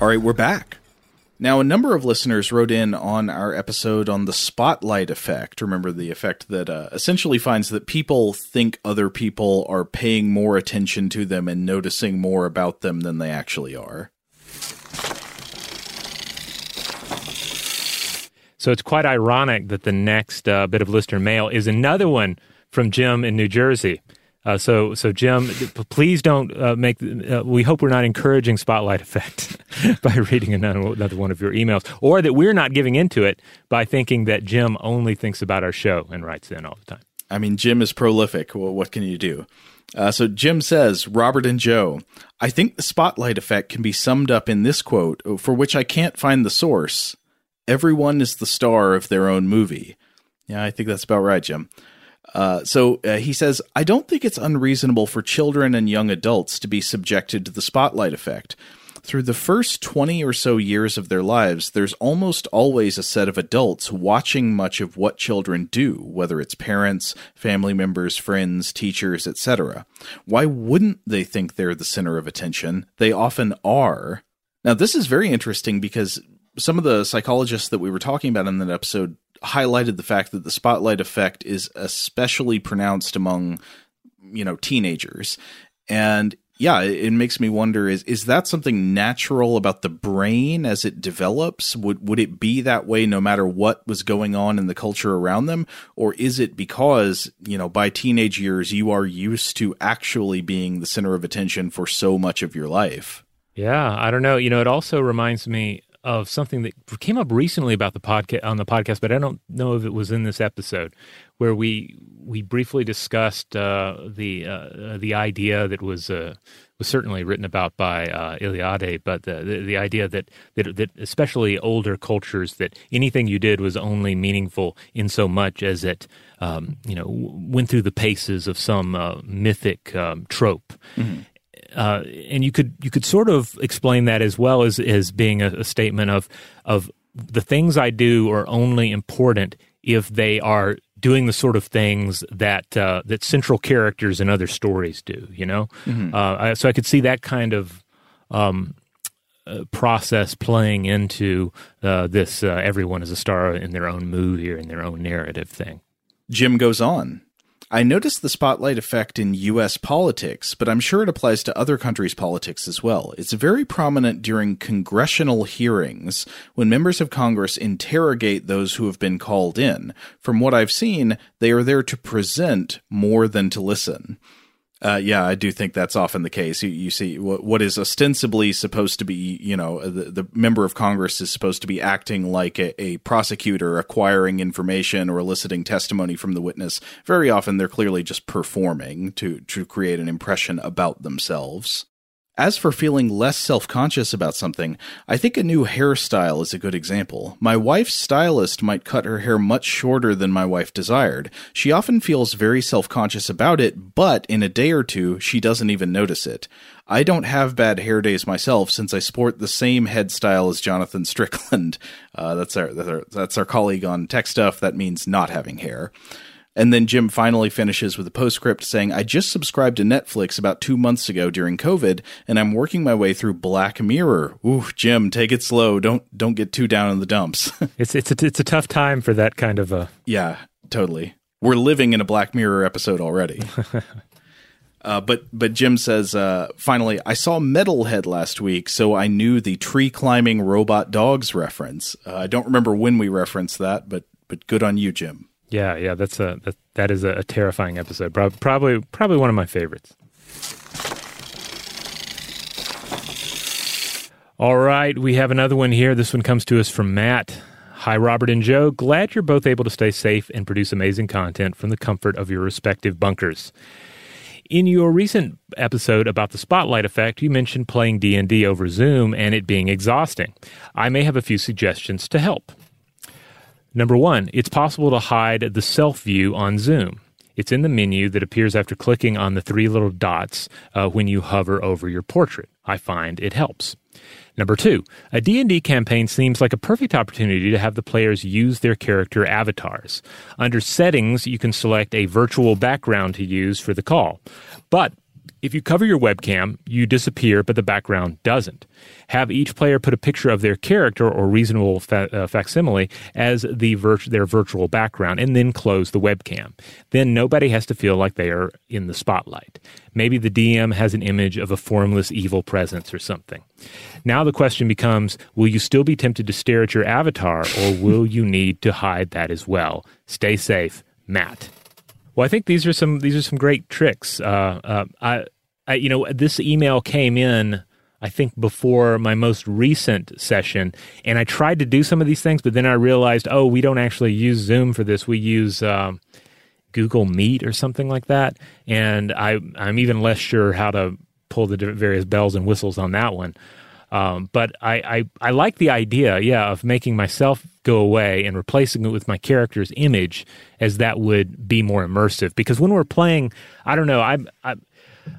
All right, we're back. Now, a number of listeners wrote in on our episode on the spotlight effect. Remember the effect that uh, essentially finds that people think other people are paying more attention to them and noticing more about them than they actually are. So it's quite ironic that the next uh, bit of listener mail is another one from Jim in New Jersey. Uh, so, so Jim, please don't uh, make. Uh, we hope we're not encouraging spotlight effect by reading another, another one of your emails, or that we're not giving into it by thinking that Jim only thinks about our show and writes in all the time. I mean, Jim is prolific. Well, what can you do? Uh, so Jim says, Robert and Joe, I think the spotlight effect can be summed up in this quote, for which I can't find the source. Everyone is the star of their own movie. Yeah, I think that's about right, Jim. Uh, so uh, he says, I don't think it's unreasonable for children and young adults to be subjected to the spotlight effect. Through the first 20 or so years of their lives, there's almost always a set of adults watching much of what children do, whether it's parents, family members, friends, teachers, etc. Why wouldn't they think they're the center of attention? They often are. Now, this is very interesting because some of the psychologists that we were talking about in that episode highlighted the fact that the spotlight effect is especially pronounced among you know teenagers. And yeah it, it, makes me wonder is is that something natural about the brain as it develops? Would would it be that way no matter what was going on in the culture around them? Or is it because you know by teenage years you are used to actually being the center of attention for so much of your life? Yeah i don't know. You know it also reminds me of something that came up recently about the podcast on the podcast, but I don't know if it was in this episode where we we briefly discussed uh, the uh, the idea that was uh, was certainly written about by uh, Eliade, but the, the, the idea that, that that especially older cultures that anything you did was only meaningful in so much as it um, you know went through the paces of some uh, mythic um, trope. Mm-hmm uh, and you could you could sort of explain that as well as as being a, a statement of of the things I do are only important if they are doing the sort of things that uh, that central characters in other stories do. You know, mm-hmm. uh, so I could see that kind of um, uh, process playing into uh, this. Uh, everyone is a star in their own movie or in their own narrative thing. Jim goes on. I noticed the spotlight effect in US politics, but I'm sure it applies to other countries' politics as well. It's very prominent during congressional hearings when members of Congress interrogate those who have been called in. From what I've seen, they are there to present more than to listen. Uh, yeah, I do think that's often the case. You, you see, what, what is ostensibly supposed to be, you know, the, the member of Congress is supposed to be acting like a, a prosecutor, acquiring information or eliciting testimony from the witness. Very often, they're clearly just performing to to create an impression about themselves. As for feeling less self conscious about something, I think a new hairstyle is a good example. My wife's stylist might cut her hair much shorter than my wife desired. She often feels very self conscious about it, but in a day or two, she doesn't even notice it. I don't have bad hair days myself since I sport the same head style as Jonathan Strickland. Uh, that's, our, that's, our, that's our colleague on TechStuff. That means not having hair. And then Jim finally finishes with a postscript saying, I just subscribed to Netflix about two months ago during COVID, and I'm working my way through Black Mirror. Ooh, Jim, take it slow. Don't don't get too down in the dumps. it's it's a, it's a tough time for that kind of a Yeah, totally. We're living in a Black Mirror episode already. Uh, but but Jim says uh, finally, I saw Metalhead last week, so I knew the tree climbing robot dogs reference. Uh, I don't remember when we referenced that, but but good on you, Jim. Yeah, yeah, that's a that, that is a, terrifying episode. Pro- Probably probably one of my favorites. All right, we have another one here. This one comes to us from Matt. Hi, Robert and Joe. Glad you're both able to stay safe and produce amazing content from the comfort of your respective bunkers. In your recent episode about the spotlight effect, you mentioned playing D&D over Zoom and it being exhausting. I may have a few suggestions to help. Number 1, it's possible to hide the self view on Zoom. It's in the menu that appears after clicking on the three little dots uh, when you hover over your portrait. I find it helps. Number two, a D&D campaign seems like a perfect opportunity to have the players use their character avatars. Under settings, you can select a virtual background to use for the call. But if you cover your webcam, you disappear, but the background doesn't. Have each player put a picture of their character or reasonable fa- uh, facsimile as the their virtual background, and then close the webcam. Then nobody has to feel like they are in the spotlight. Maybe the DM has an image of a formless evil presence or something. Now the question becomes will you still be tempted to stare at your avatar, or will you need to hide that as well? Stay safe, Matt. Well, I think these are some these are some great tricks. Uh, uh, I, I, you know, this email came in. I think before my most recent session, and I tried to do some of these things, but then I realized, oh, we don't actually use Zoom for this. We use um, Google Meet or something like that, and I, I'm even less sure how to pull the various bells and whistles on that one. Um, but I, I, I like the idea, yeah, of making myself go away and replacing it with my character's image, as that would be more immersive. Because when we're playing, I don't know, I'm I'm,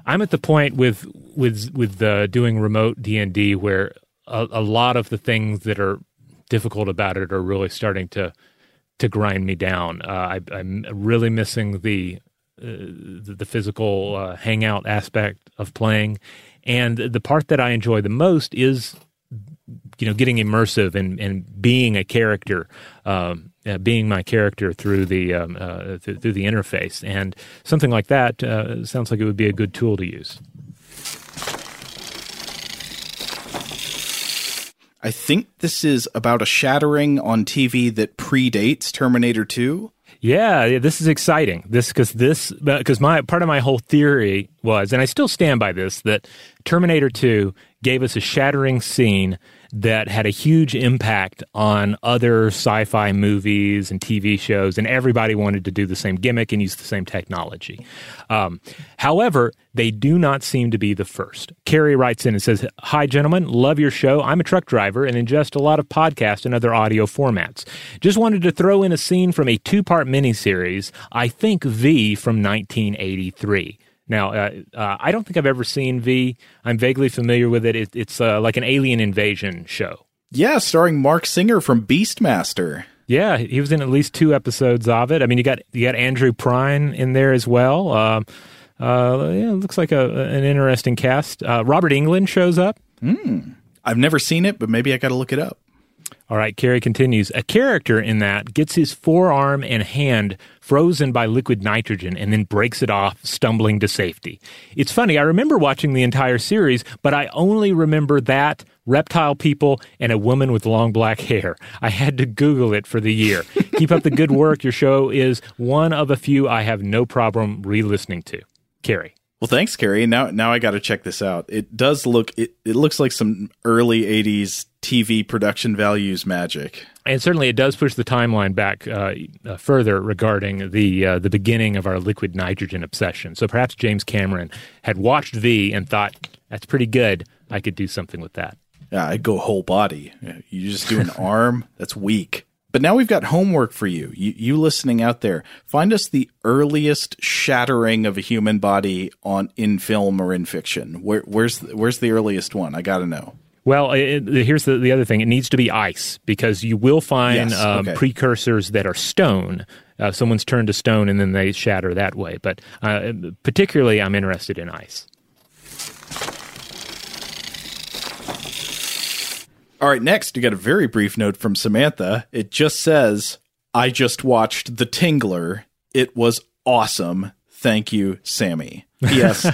I'm at the point with with with uh, doing remote D and D where a, a lot of the things that are difficult about it are really starting to to grind me down. Uh, I, am really missing the uh, the, the, physical uh, hangout aspect of playing, and the part that I enjoy the most is, you know, getting immersive and, and being a character, um, uh, being my character through the um, uh, th- through the interface, and something like that uh, sounds like it would be a good tool to use. I think this is about a shattering on TV that predates Terminator 2. Yeah, this is exciting. This because this uh, because my part of my whole theory was, and I still stand by this, that Terminator Two gave us a shattering scene that had a huge impact on other sci-fi movies and TV shows, and everybody wanted to do the same gimmick and use the same technology. Um, however, they do not seem to be the first. Carrie writes in and says, "Hi, gentlemen, love your show. I'm a truck driver and ingest a lot of podcasts and other audio formats. Just wanted to throw in a scene from a two-part miniseries. I think V from 1983." Now, uh, uh, I don't think I've ever seen V. I'm vaguely familiar with it. it it's uh, like an alien invasion show. Yeah, starring Marc Singer from Beastmaster. Yeah, he was in at least two episodes of it. I mean, you got you got Andrew Prine in there as well. Um, uh, yeah, looks like a, an interesting cast. Uh, Robert Englund shows up. Mm. I've never seen it, but maybe I got to look it up. All right, Carrie continues. A character in that gets his forearm and hand frozen by liquid nitrogen and then breaks it off, stumbling to safety. It's funny, I remember watching the entire series, but I only remember that, reptile people, and a woman with long black hair. I had to Google it for the year. Keep up the good work. Your show is one of a few I have no problem re listening to. Carrie. Well, thanks, Carrie. Now, now I got to check this out. It does look it, it looks like some early '80s TV production values magic, and certainly it does push the timeline back uh, uh, further regarding the uh, the beginning of our liquid nitrogen obsession. So perhaps James Cameron had watched V and thought that's pretty good. I could do something with that. Yeah, I'd go whole body. You just do an arm. That's weak. But now we've got homework for you. you. You listening out there, find us the earliest shattering of a human body on in film or in fiction. Where, where's where's the earliest one? I got to know. Well, it, here's the, the other thing. It needs to be ice because you will find Yes, um, okay. precursors that are stone. Uh, someone's turned to stone and then they shatter that way. But uh, particularly, I'm interested in ice. All right, next, you got a very brief note from Samantha. It just says, I just watched The Tingler. It was awesome. Thank you, Sammy. P.S.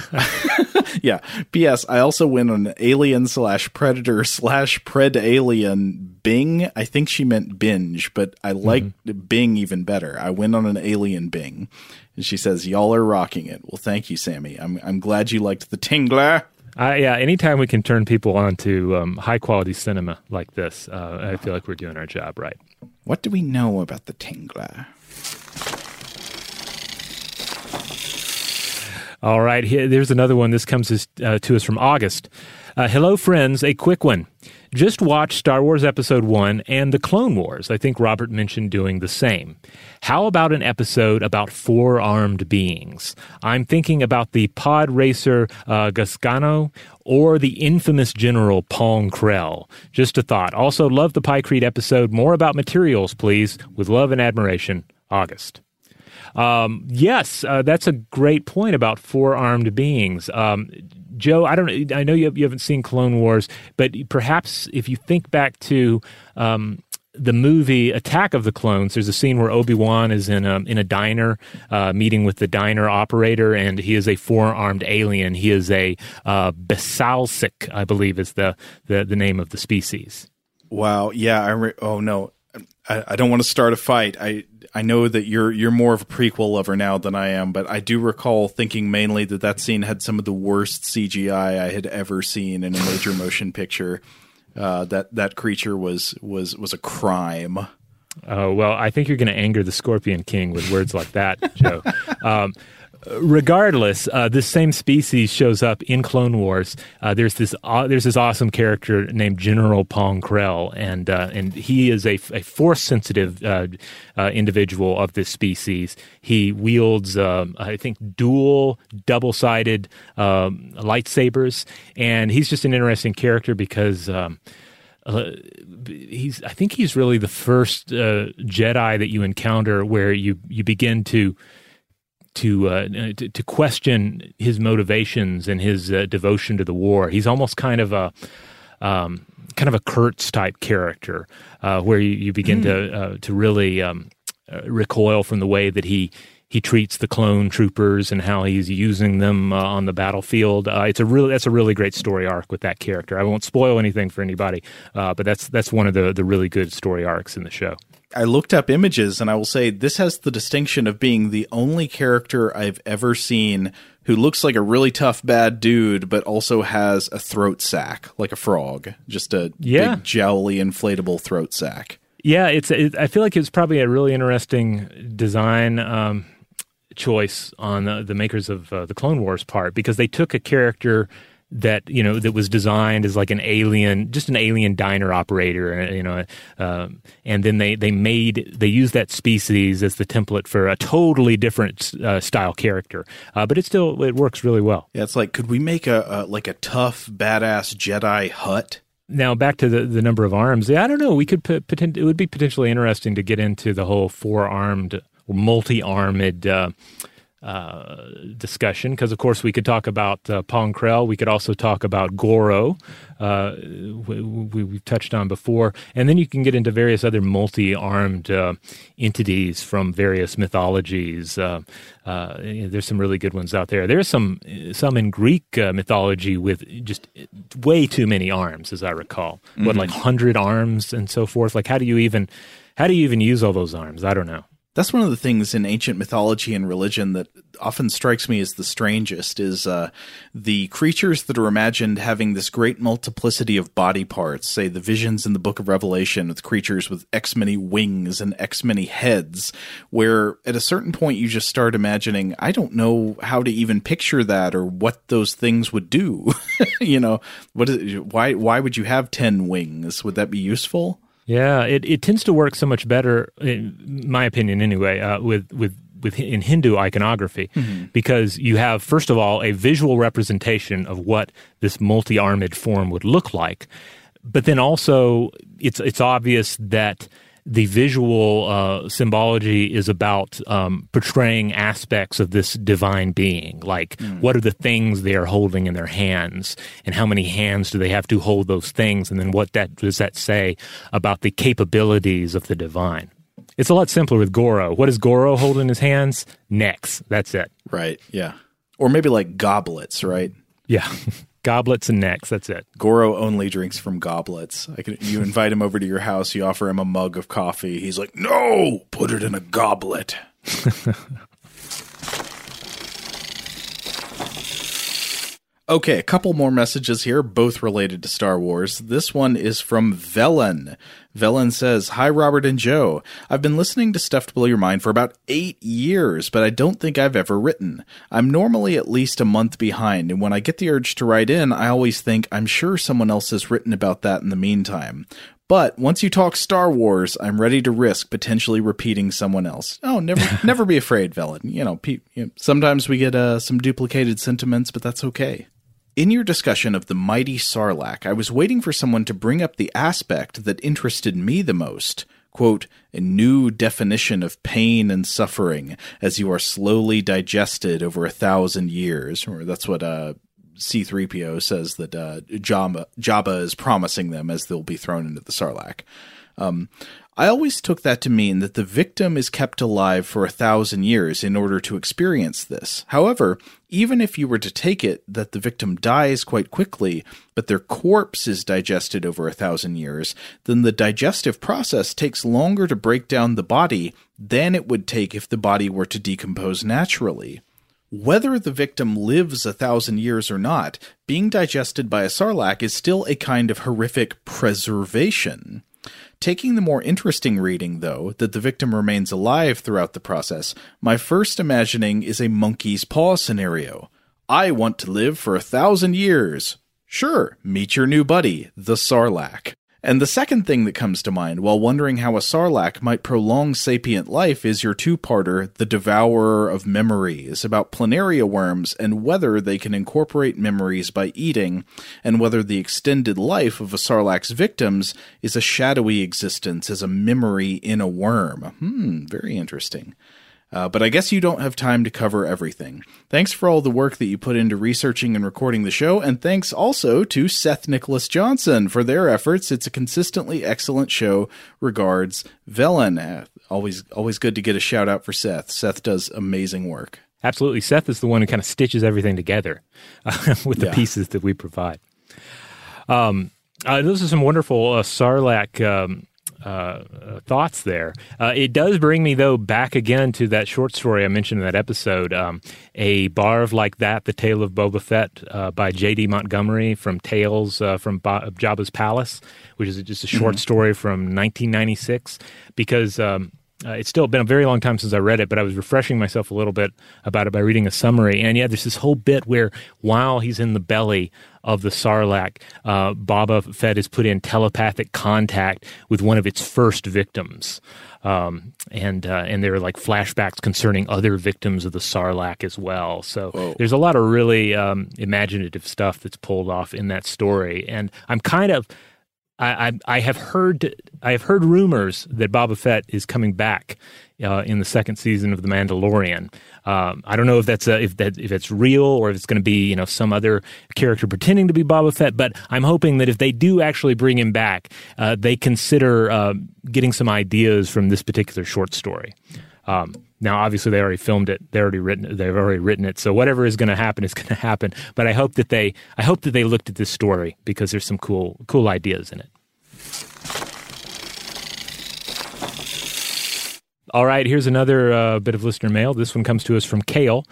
yeah. P.S. I also went on alien slash predator slash pred alien Bing. I think she meant binge, but I like Mm-hmm. Bing even better. I went on an alien Bing, and she says, "Y'all are rocking it." Well, thank you, Sammy. I'm I'm glad you liked the tingler. Uh, yeah, anytime we can turn people on to um, high quality cinema like this, uh, I feel like we're doing our job right. What do we know about the tingler? All right, here, there's another one. This comes as, uh, to us from August. Uh, hello, friends. A quick one. Just watched Star Wars Episode 1 and The Clone Wars. I think Robert mentioned doing the same. How about an episode about four armed beings? I'm thinking about the pod racer uh, Gasgano or the infamous General Pong Krell. Just a thought. Also, love the Pykrete episode. More about materials, please. With love and admiration, August. Um, yes, uh, that's a great point about four armed beings. Um, Joe, I don't. I know you, you haven't seen Clone Wars, but perhaps if you think back to um, the movie Attack of the Clones, there's a scene where Obi Wan is in a in a diner, uh, meeting with the diner operator, and he is a four armed alien. He is a uh, Besalisk, I believe, is the, the the name of the species. Wow. Yeah. I re- oh no. I, I don't want to start a fight. I I know that you're you're more of a prequel lover now than I am, but I do recall thinking mainly that that scene had some of the worst CGI I had ever seen in a major motion picture. Uh, that that creature was was was a crime. Oh, well, I think you're going to anger the Scorpion King with words like that, Joe. Um, regardless, uh, this same species shows up in Clone Wars. Uh, there's this uh, there's this awesome character named General Pong Krell, and uh, and he is a, a force sensitive uh, uh, individual of this species. He wields, um, I think, dual double sided um, lightsabers, and he's just an interesting character because. Um, uh, he's I think he's really the first uh, Jedi that you encounter where you you begin to to uh, to, to question his motivations and his uh, devotion to the war. He's almost kind of a um, kind of a Kurtz type character uh, where you, you begin to uh, to really um, uh, recoil from the way that he he treats the clone troopers and how he's using them uh, on the battlefield. Uh, it's a really that's a really great story arc with that character. I won't spoil anything for anybody, uh, but that's that's one of the the really good story arcs in the show. I looked up images and I will say this has the distinction of being the only character I've ever seen who looks like a really tough bad dude but also has a throat sack like a frog, just a Yeah. big jowly inflatable throat sack. Yeah, it's. It, I feel like it's probably a really interesting design um, choice on the, the makers of uh, the Clone Wars part because they took a character that you know that was designed as like an alien, just an alien diner operator, uh, you know, um, and then they they made they used that species as the template for a totally different uh, style character, uh, but it still it works really well. Yeah, it's like could we make a, a like a tough badass Jedi hut? Now back to the, the number of arms. Yeah, I don't know. We could put, potent, it would be potentially interesting to get into the whole four armed, multi armed uh, uh, discussion because, of course, we could talk about uh, We could also talk about Goro, uh, we, we, we've touched on before, and then you can get into various other multi armed uh, entities from various mythologies. Uh, uh, there's some really good ones out there. There's some some in Greek uh, mythology with just way too many arms, as I recall. What Mhm. like hundred arms and so forth. Like how do you even how do you even use all those arms? I don't know. That's one of the things in ancient mythology and religion that often strikes me as the strangest is uh, the creatures that are imagined having this great multiplicity of body parts. Say the visions in the Book of Revelation with creatures with X many wings and X many heads, where at a certain point you just start imagining, I don't know how to even picture that or what those things would do. you know, what is, why why would you have ten wings? Would that be useful? Yeah, it, it tends to work so much better, in my opinion, anyway, uh, with with with in Hindu iconography, Mhm. because you have first of all a visual representation of what this multi-armed form would look like, but then also it's it's obvious that the visual uh, symbology is about um, portraying aspects of this divine being, like what are the things they are holding in their hands, and how many hands do they have to hold those things, and then what that does that say about the capabilities of the divine. It's a lot simpler with Goro. What does Goro hold in his hands? Necks. That's it. Right. Yeah. Or maybe like goblets, right? Yeah. goblets and necks. That's it. Goro only drinks from goblets. I can, you invite him over to your house, you offer him a mug of coffee. He's like, "No, put it in a goblet." Okay, a couple more messages here, both related to Star Wars. This one is from Velen. Velen says, Hi, Robert and Joe. I've been listening to Stuff to Blow Your Mind for about eight years, but I don't think I've ever written. I'm normally at least a month behind, and when I get the urge to write in, I always think, I'm sure someone else has written about that in the meantime. But once you talk Star Wars, I'm ready to risk potentially repeating someone else. Oh, never, never be afraid, Velen. You know, pe- you know sometimes we get uh, some duplicated sentiments, but that's okay. In your discussion of the mighty Sarlacc, I was waiting for someone to bring up the aspect that interested me the most. Quote, a new definition of pain and suffering as you are slowly digested over a thousand years. Or that's what uh, C3PO says that uh, Jabba, Jabba is promising them as they'll be thrown into the Sarlacc. Um, I always took that to mean that the victim is kept alive for a thousand years in order to experience this. However, even if you were to take it that the victim dies quite quickly, but their corpse is digested over a thousand years, then the digestive process takes longer to break down the body than it would take if the body were to decompose naturally. Whether the victim lives a thousand years or not, being digested by a sarlacc is still a kind of horrific preservation. Taking the more interesting reading, though, that the victim remains alive throughout the process, my first imagining is a monkey's paw scenario. I want to live for a thousand years. Sure, meet your new buddy, the Sarlacc. And the second thing that comes to mind while wondering how a sarlacc might prolong sapient life is your two parter, The Devourer of Memories, about planaria worms and whether they can incorporate memories by eating, and whether the extended life of a sarlacc's victims is a shadowy existence as a memory in a worm. Hmm, very interesting. Uh, but I guess you don't have time to cover everything. Thanks for all the work that you put into researching and recording the show, and thanks also to Seth Nicholas Johnson for their efforts. It's a consistently excellent show. Regards, Velen. Uh, always, always good to get a shout out for Seth. Seth does amazing work. Absolutely, Seth is the one who kind of stitches everything together uh, with the yeah. pieces that we provide. Um, uh, those are some wonderful uh, Sarlacc um, uh, thoughts there. Uh, it does bring me though back again to that short story I mentioned in that episode, um, a barve like that, the Tale of Boba Fett uh, by J.D. Montgomery from Tales uh, from ba- Jabba's Palace, which is just a short mm-hmm. story from 1996. Because um, uh, it's still been a very long time since I read it, but I was refreshing myself a little bit about it by reading a summary. And yeah, there's this whole bit where while he's in the belly of the Sarlacc, uh, Boba Fett is put in telepathic contact with one of its first victims. Um, and uh, and there are like flashbacks concerning other victims of the Sarlacc as well. So Whoa. there's a lot of really um, imaginative stuff that's pulled off in that story, and I'm kind of I, I, have heard I have heard rumors that Boba Fett is coming back uh, in the second season of The Mandalorian. Um, I don't know if that's a, if that if it's real or if it's going to be you know some other character pretending to be Boba Fett. But I'm hoping that if they do actually bring him back, uh, they consider uh, getting some ideas from this particular short story. Um, now, obviously, they already filmed it. They already written. They've already written it. So whatever is going to happen is going to happen. But I hope that they. I hope that they looked at this story because there's some cool, cool ideas in it. All right, here's another uh, bit of listener mail. This one comes to us from Kale.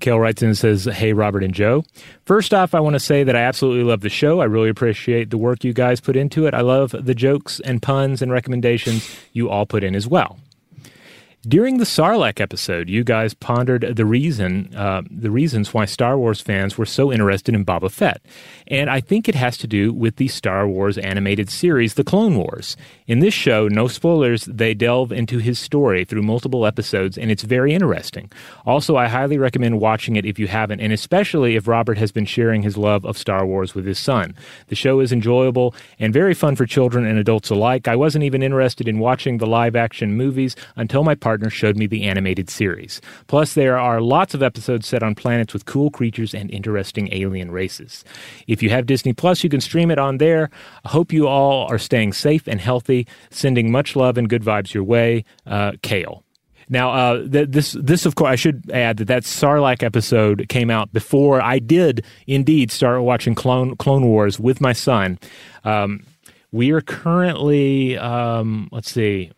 Kale writes in and says, Hey, Robert and Joe. First off, I want to say that I absolutely love the show. I really appreciate the work you guys put into it. I love the jokes and puns and recommendations you all put in as well. During the Sarlacc episode, you guys pondered the reason, uh, the reasons why Star Wars fans were so interested in Boba Fett, and I think it has to do with the Star Wars animated series, The Clone Wars. In this show, no spoilers, they delve into his story through multiple episodes, and it's very interesting. Also, I highly recommend watching it if you haven't, and especially if Robert has been sharing his love of Star Wars with his son. The show is enjoyable and very fun for children and adults alike. I wasn't even interested in watching the live action movies until my partner showed me the animated series. Plus, there are lots of episodes set on planets with cool creatures and interesting alien races. If you have Disney Plus, you can stream it on there. I hope you all are staying safe and healthy. Sending much love and good vibes your way, uh, Kale. Now, uh, th- this this of course I should add that that Sarlacc episode came out before I did indeed start watching Clone Clone Wars with my son. Um, we are currently um, let's see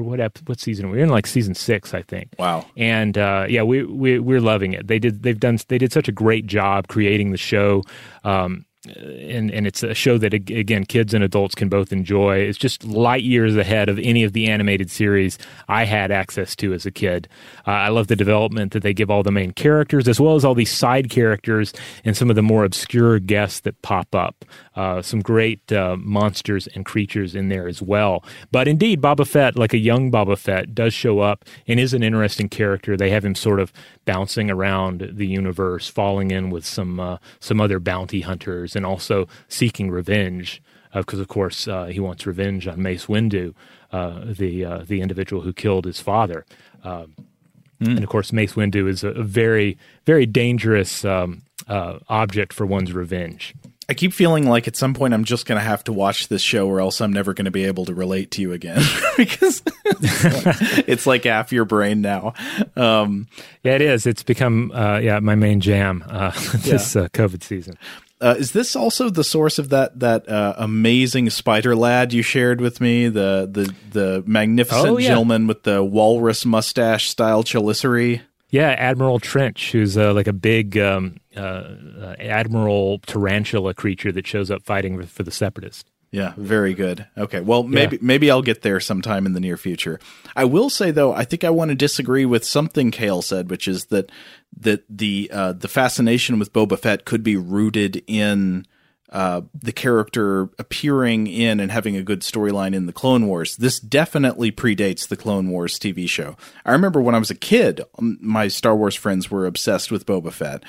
what what what season we're in like season six I think. Wow. And uh, yeah, we we we're loving it. They did they've done they did such a great job creating the show. Um, and and it's a show that again kids and adults can both enjoy. It's just light years ahead of any of the animated series I had access to as a kid. Uh, I love the development that they give all the main characters as well as all these side characters and some of the more obscure guests that pop up. Uh, some great uh, monsters and creatures in there as well. But indeed, Boba Fett, like a young Boba Fett, does show up and is an interesting character. They have him sort of bouncing around the universe, falling in with some uh, some other bounty hunters and also seeking revenge because, uh, of course, uh, he wants revenge on Mace Windu, uh, the uh, the individual who killed his father. Mm. And of course, Mace Windu is a, a very very dangerous um, uh, object for one's revenge. I keep feeling like at some point I'm just going to have to watch this show, or else I'm never going to be able to relate to you again because it's like, it's like half your brain now. Um, yeah, it is. It's become yeah my main jam this yeah. COVID season. Uh, is this also the source of that that uh, amazing spider lad you shared with me? The the the magnificent oh, yeah. gentleman with the walrus mustache style chelicerae. Yeah, Admiral Trench, who's uh, like a big um, uh, uh, admiral tarantula creature that shows up fighting for the separatists. Yeah, very good. Okay, well maybe yeah. maybe I'll get there sometime in the near future. I will say though, I think I want to disagree with something Kale said, which is that that the uh, the fascination with Boba Fett could be rooted in uh, the character appearing in and having a good storyline in the Clone Wars. This definitely predates the Clone Wars TV show. I remember when I was a kid, my Star Wars friends were obsessed with Boba Fett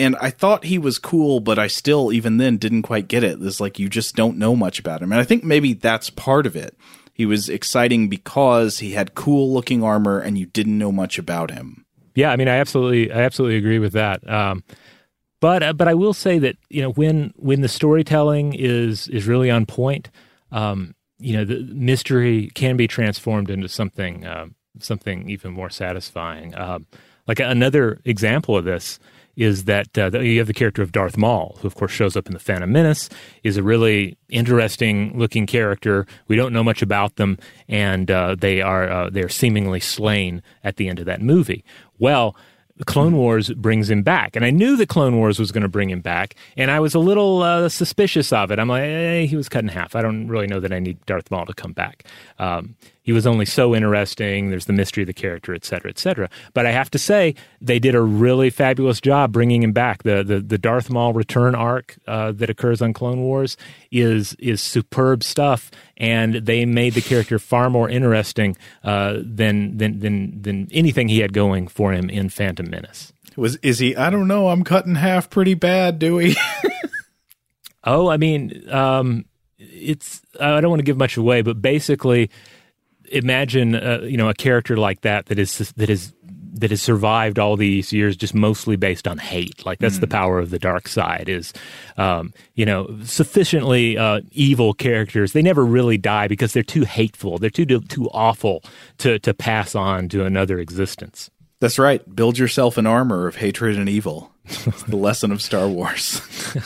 and I thought he was cool, but I still, even then, didn't quite get it. It's like you just don't know much about him. And I think maybe that's part of it. He was exciting because he had cool looking armor and you didn't know much about him. Yeah, I mean, I absolutely, I absolutely agree with that. Um, but uh, but I will say that you know when when the storytelling is is really on point, um, you know, the mystery can be transformed into something uh, something even more satisfying. Uh, like another example of this is that uh, you have the character of Darth Maul, who of course shows up in the Phantom Menace, is a really interesting looking character. We don't know much about them, and uh, they are uh, they're seemingly slain at the end of that movie. Well, Clone Wars brings him back, and I knew that Clone Wars was going to bring him back, and I was a little uh, suspicious of it. I'm like, hey, he was cut in half. I don't really know that I need Darth Maul to come back. Um, he was only so interesting. There's the mystery of the character, et cetera, et cetera. But I have to say, they did a really fabulous job bringing him back. The the, the Darth Maul return arc uh, that occurs on Clone Wars is is superb stuff, and they made the character far more interesting uh, than than than than anything he had going for him in Phantom Menace. Was is he? I don't know. I'm cut in half pretty bad, do we? oh, I mean, um, it's. I don't want to give much away, but basically imagine uh, you know a character like that that is that is that has survived all these years just mostly based on hate. Like that's mm. the power of the dark side is um, you know sufficiently uh, evil characters they never really die because they're too hateful. They're too too awful to to pass on to another existence. That's right. Build yourself an armor of hatred and evil. The lesson of star wars.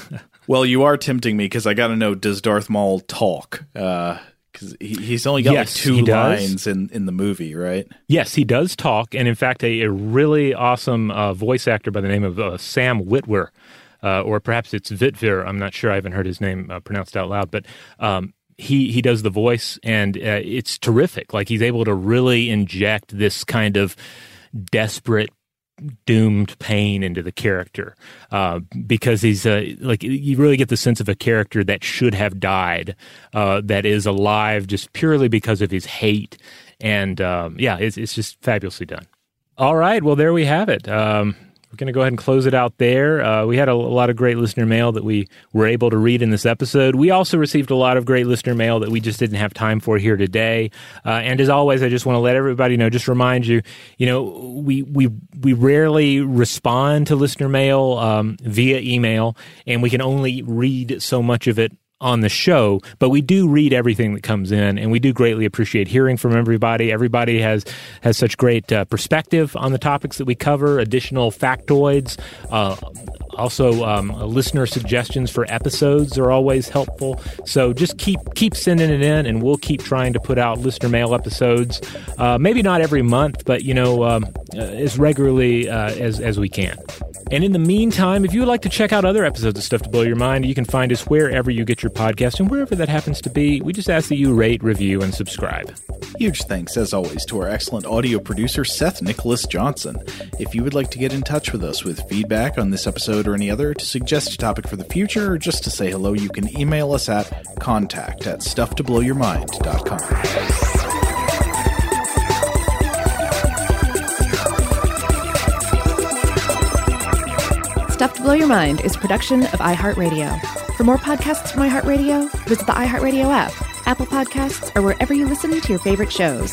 Well you are tempting me because i gotta know does darth maul talk? Uh, because he, he's only got yes, like two lines in, in the movie, right? Yes, he does talk, and in fact, a, a really awesome uh, voice actor by the name of uh, Sam Witwer, uh, or perhaps it's Vitvir. I'm not sure. I haven't heard his name uh, pronounced out loud, but um, he he does the voice, and uh, it's terrific. Like he's able to really inject this kind of desperate doomed pain into the character uh, because he's uh, like you really get the sense of a character that should have died uh, that is alive just purely because of his hate. And um, yeah it's, it's just fabulously done. All right well there we have it. Um, we're going to go ahead and close it out there. Uh, we had a, a, lot of great listener mail that we were able to read in this episode. We also received a lot of great listener mail that we just didn't have time for here today. Uh, and as always, I just want to let everybody know, just remind you, you know, we we we rarely respond to listener mail um, via email, and we can only read so much of it on the show, but we do read everything that comes in, and we do greatly appreciate hearing from everybody. Everybody has has such great uh, perspective on the topics that we cover, additional factoids. Uh, also, um, listener suggestions for episodes are always helpful. So just keep keep sending it in, and we'll keep trying to put out listener mail episodes. Uh, maybe not every month, but you know, um, uh, as regularly uh, as as we can. And in the meantime, if you would like to check out other episodes of Stuff to Blow Your Mind, you can find us wherever you get your podcast and wherever that happens to be. We just ask that you rate, review, and subscribe. Huge thanks, as always, to our excellent audio producer, Seth Nicholas Johnson. If you would like to get in touch with us with feedback on this episode or any other, to suggest a topic for the future, or just to say hello, you can email us at contact at stufftoblowyourmind.com. Stuff to Blow Your Mind is a production of iHeartRadio. For more podcasts from iHeartRadio, visit the iHeartRadio app, Apple Podcasts, or wherever you listen to your favorite shows.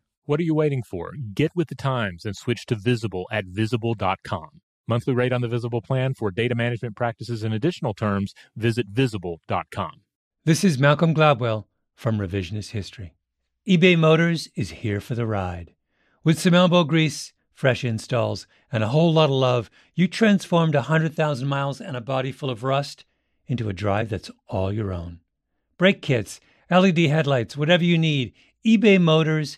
What are you waiting for? Get with the times and switch to Visible at visible.com. Monthly rate on the Visible plan for data management practices and additional terms, visit visible.com. This is Malcolm Gladwell from Revisionist History. eBay Motors is here for the ride. With some elbow grease, fresh installs, and a whole lot of love, you transformed 100,000 miles and a body full of rust into a drive that's all your own. Brake kits, LED headlights, whatever you need, eBay Motors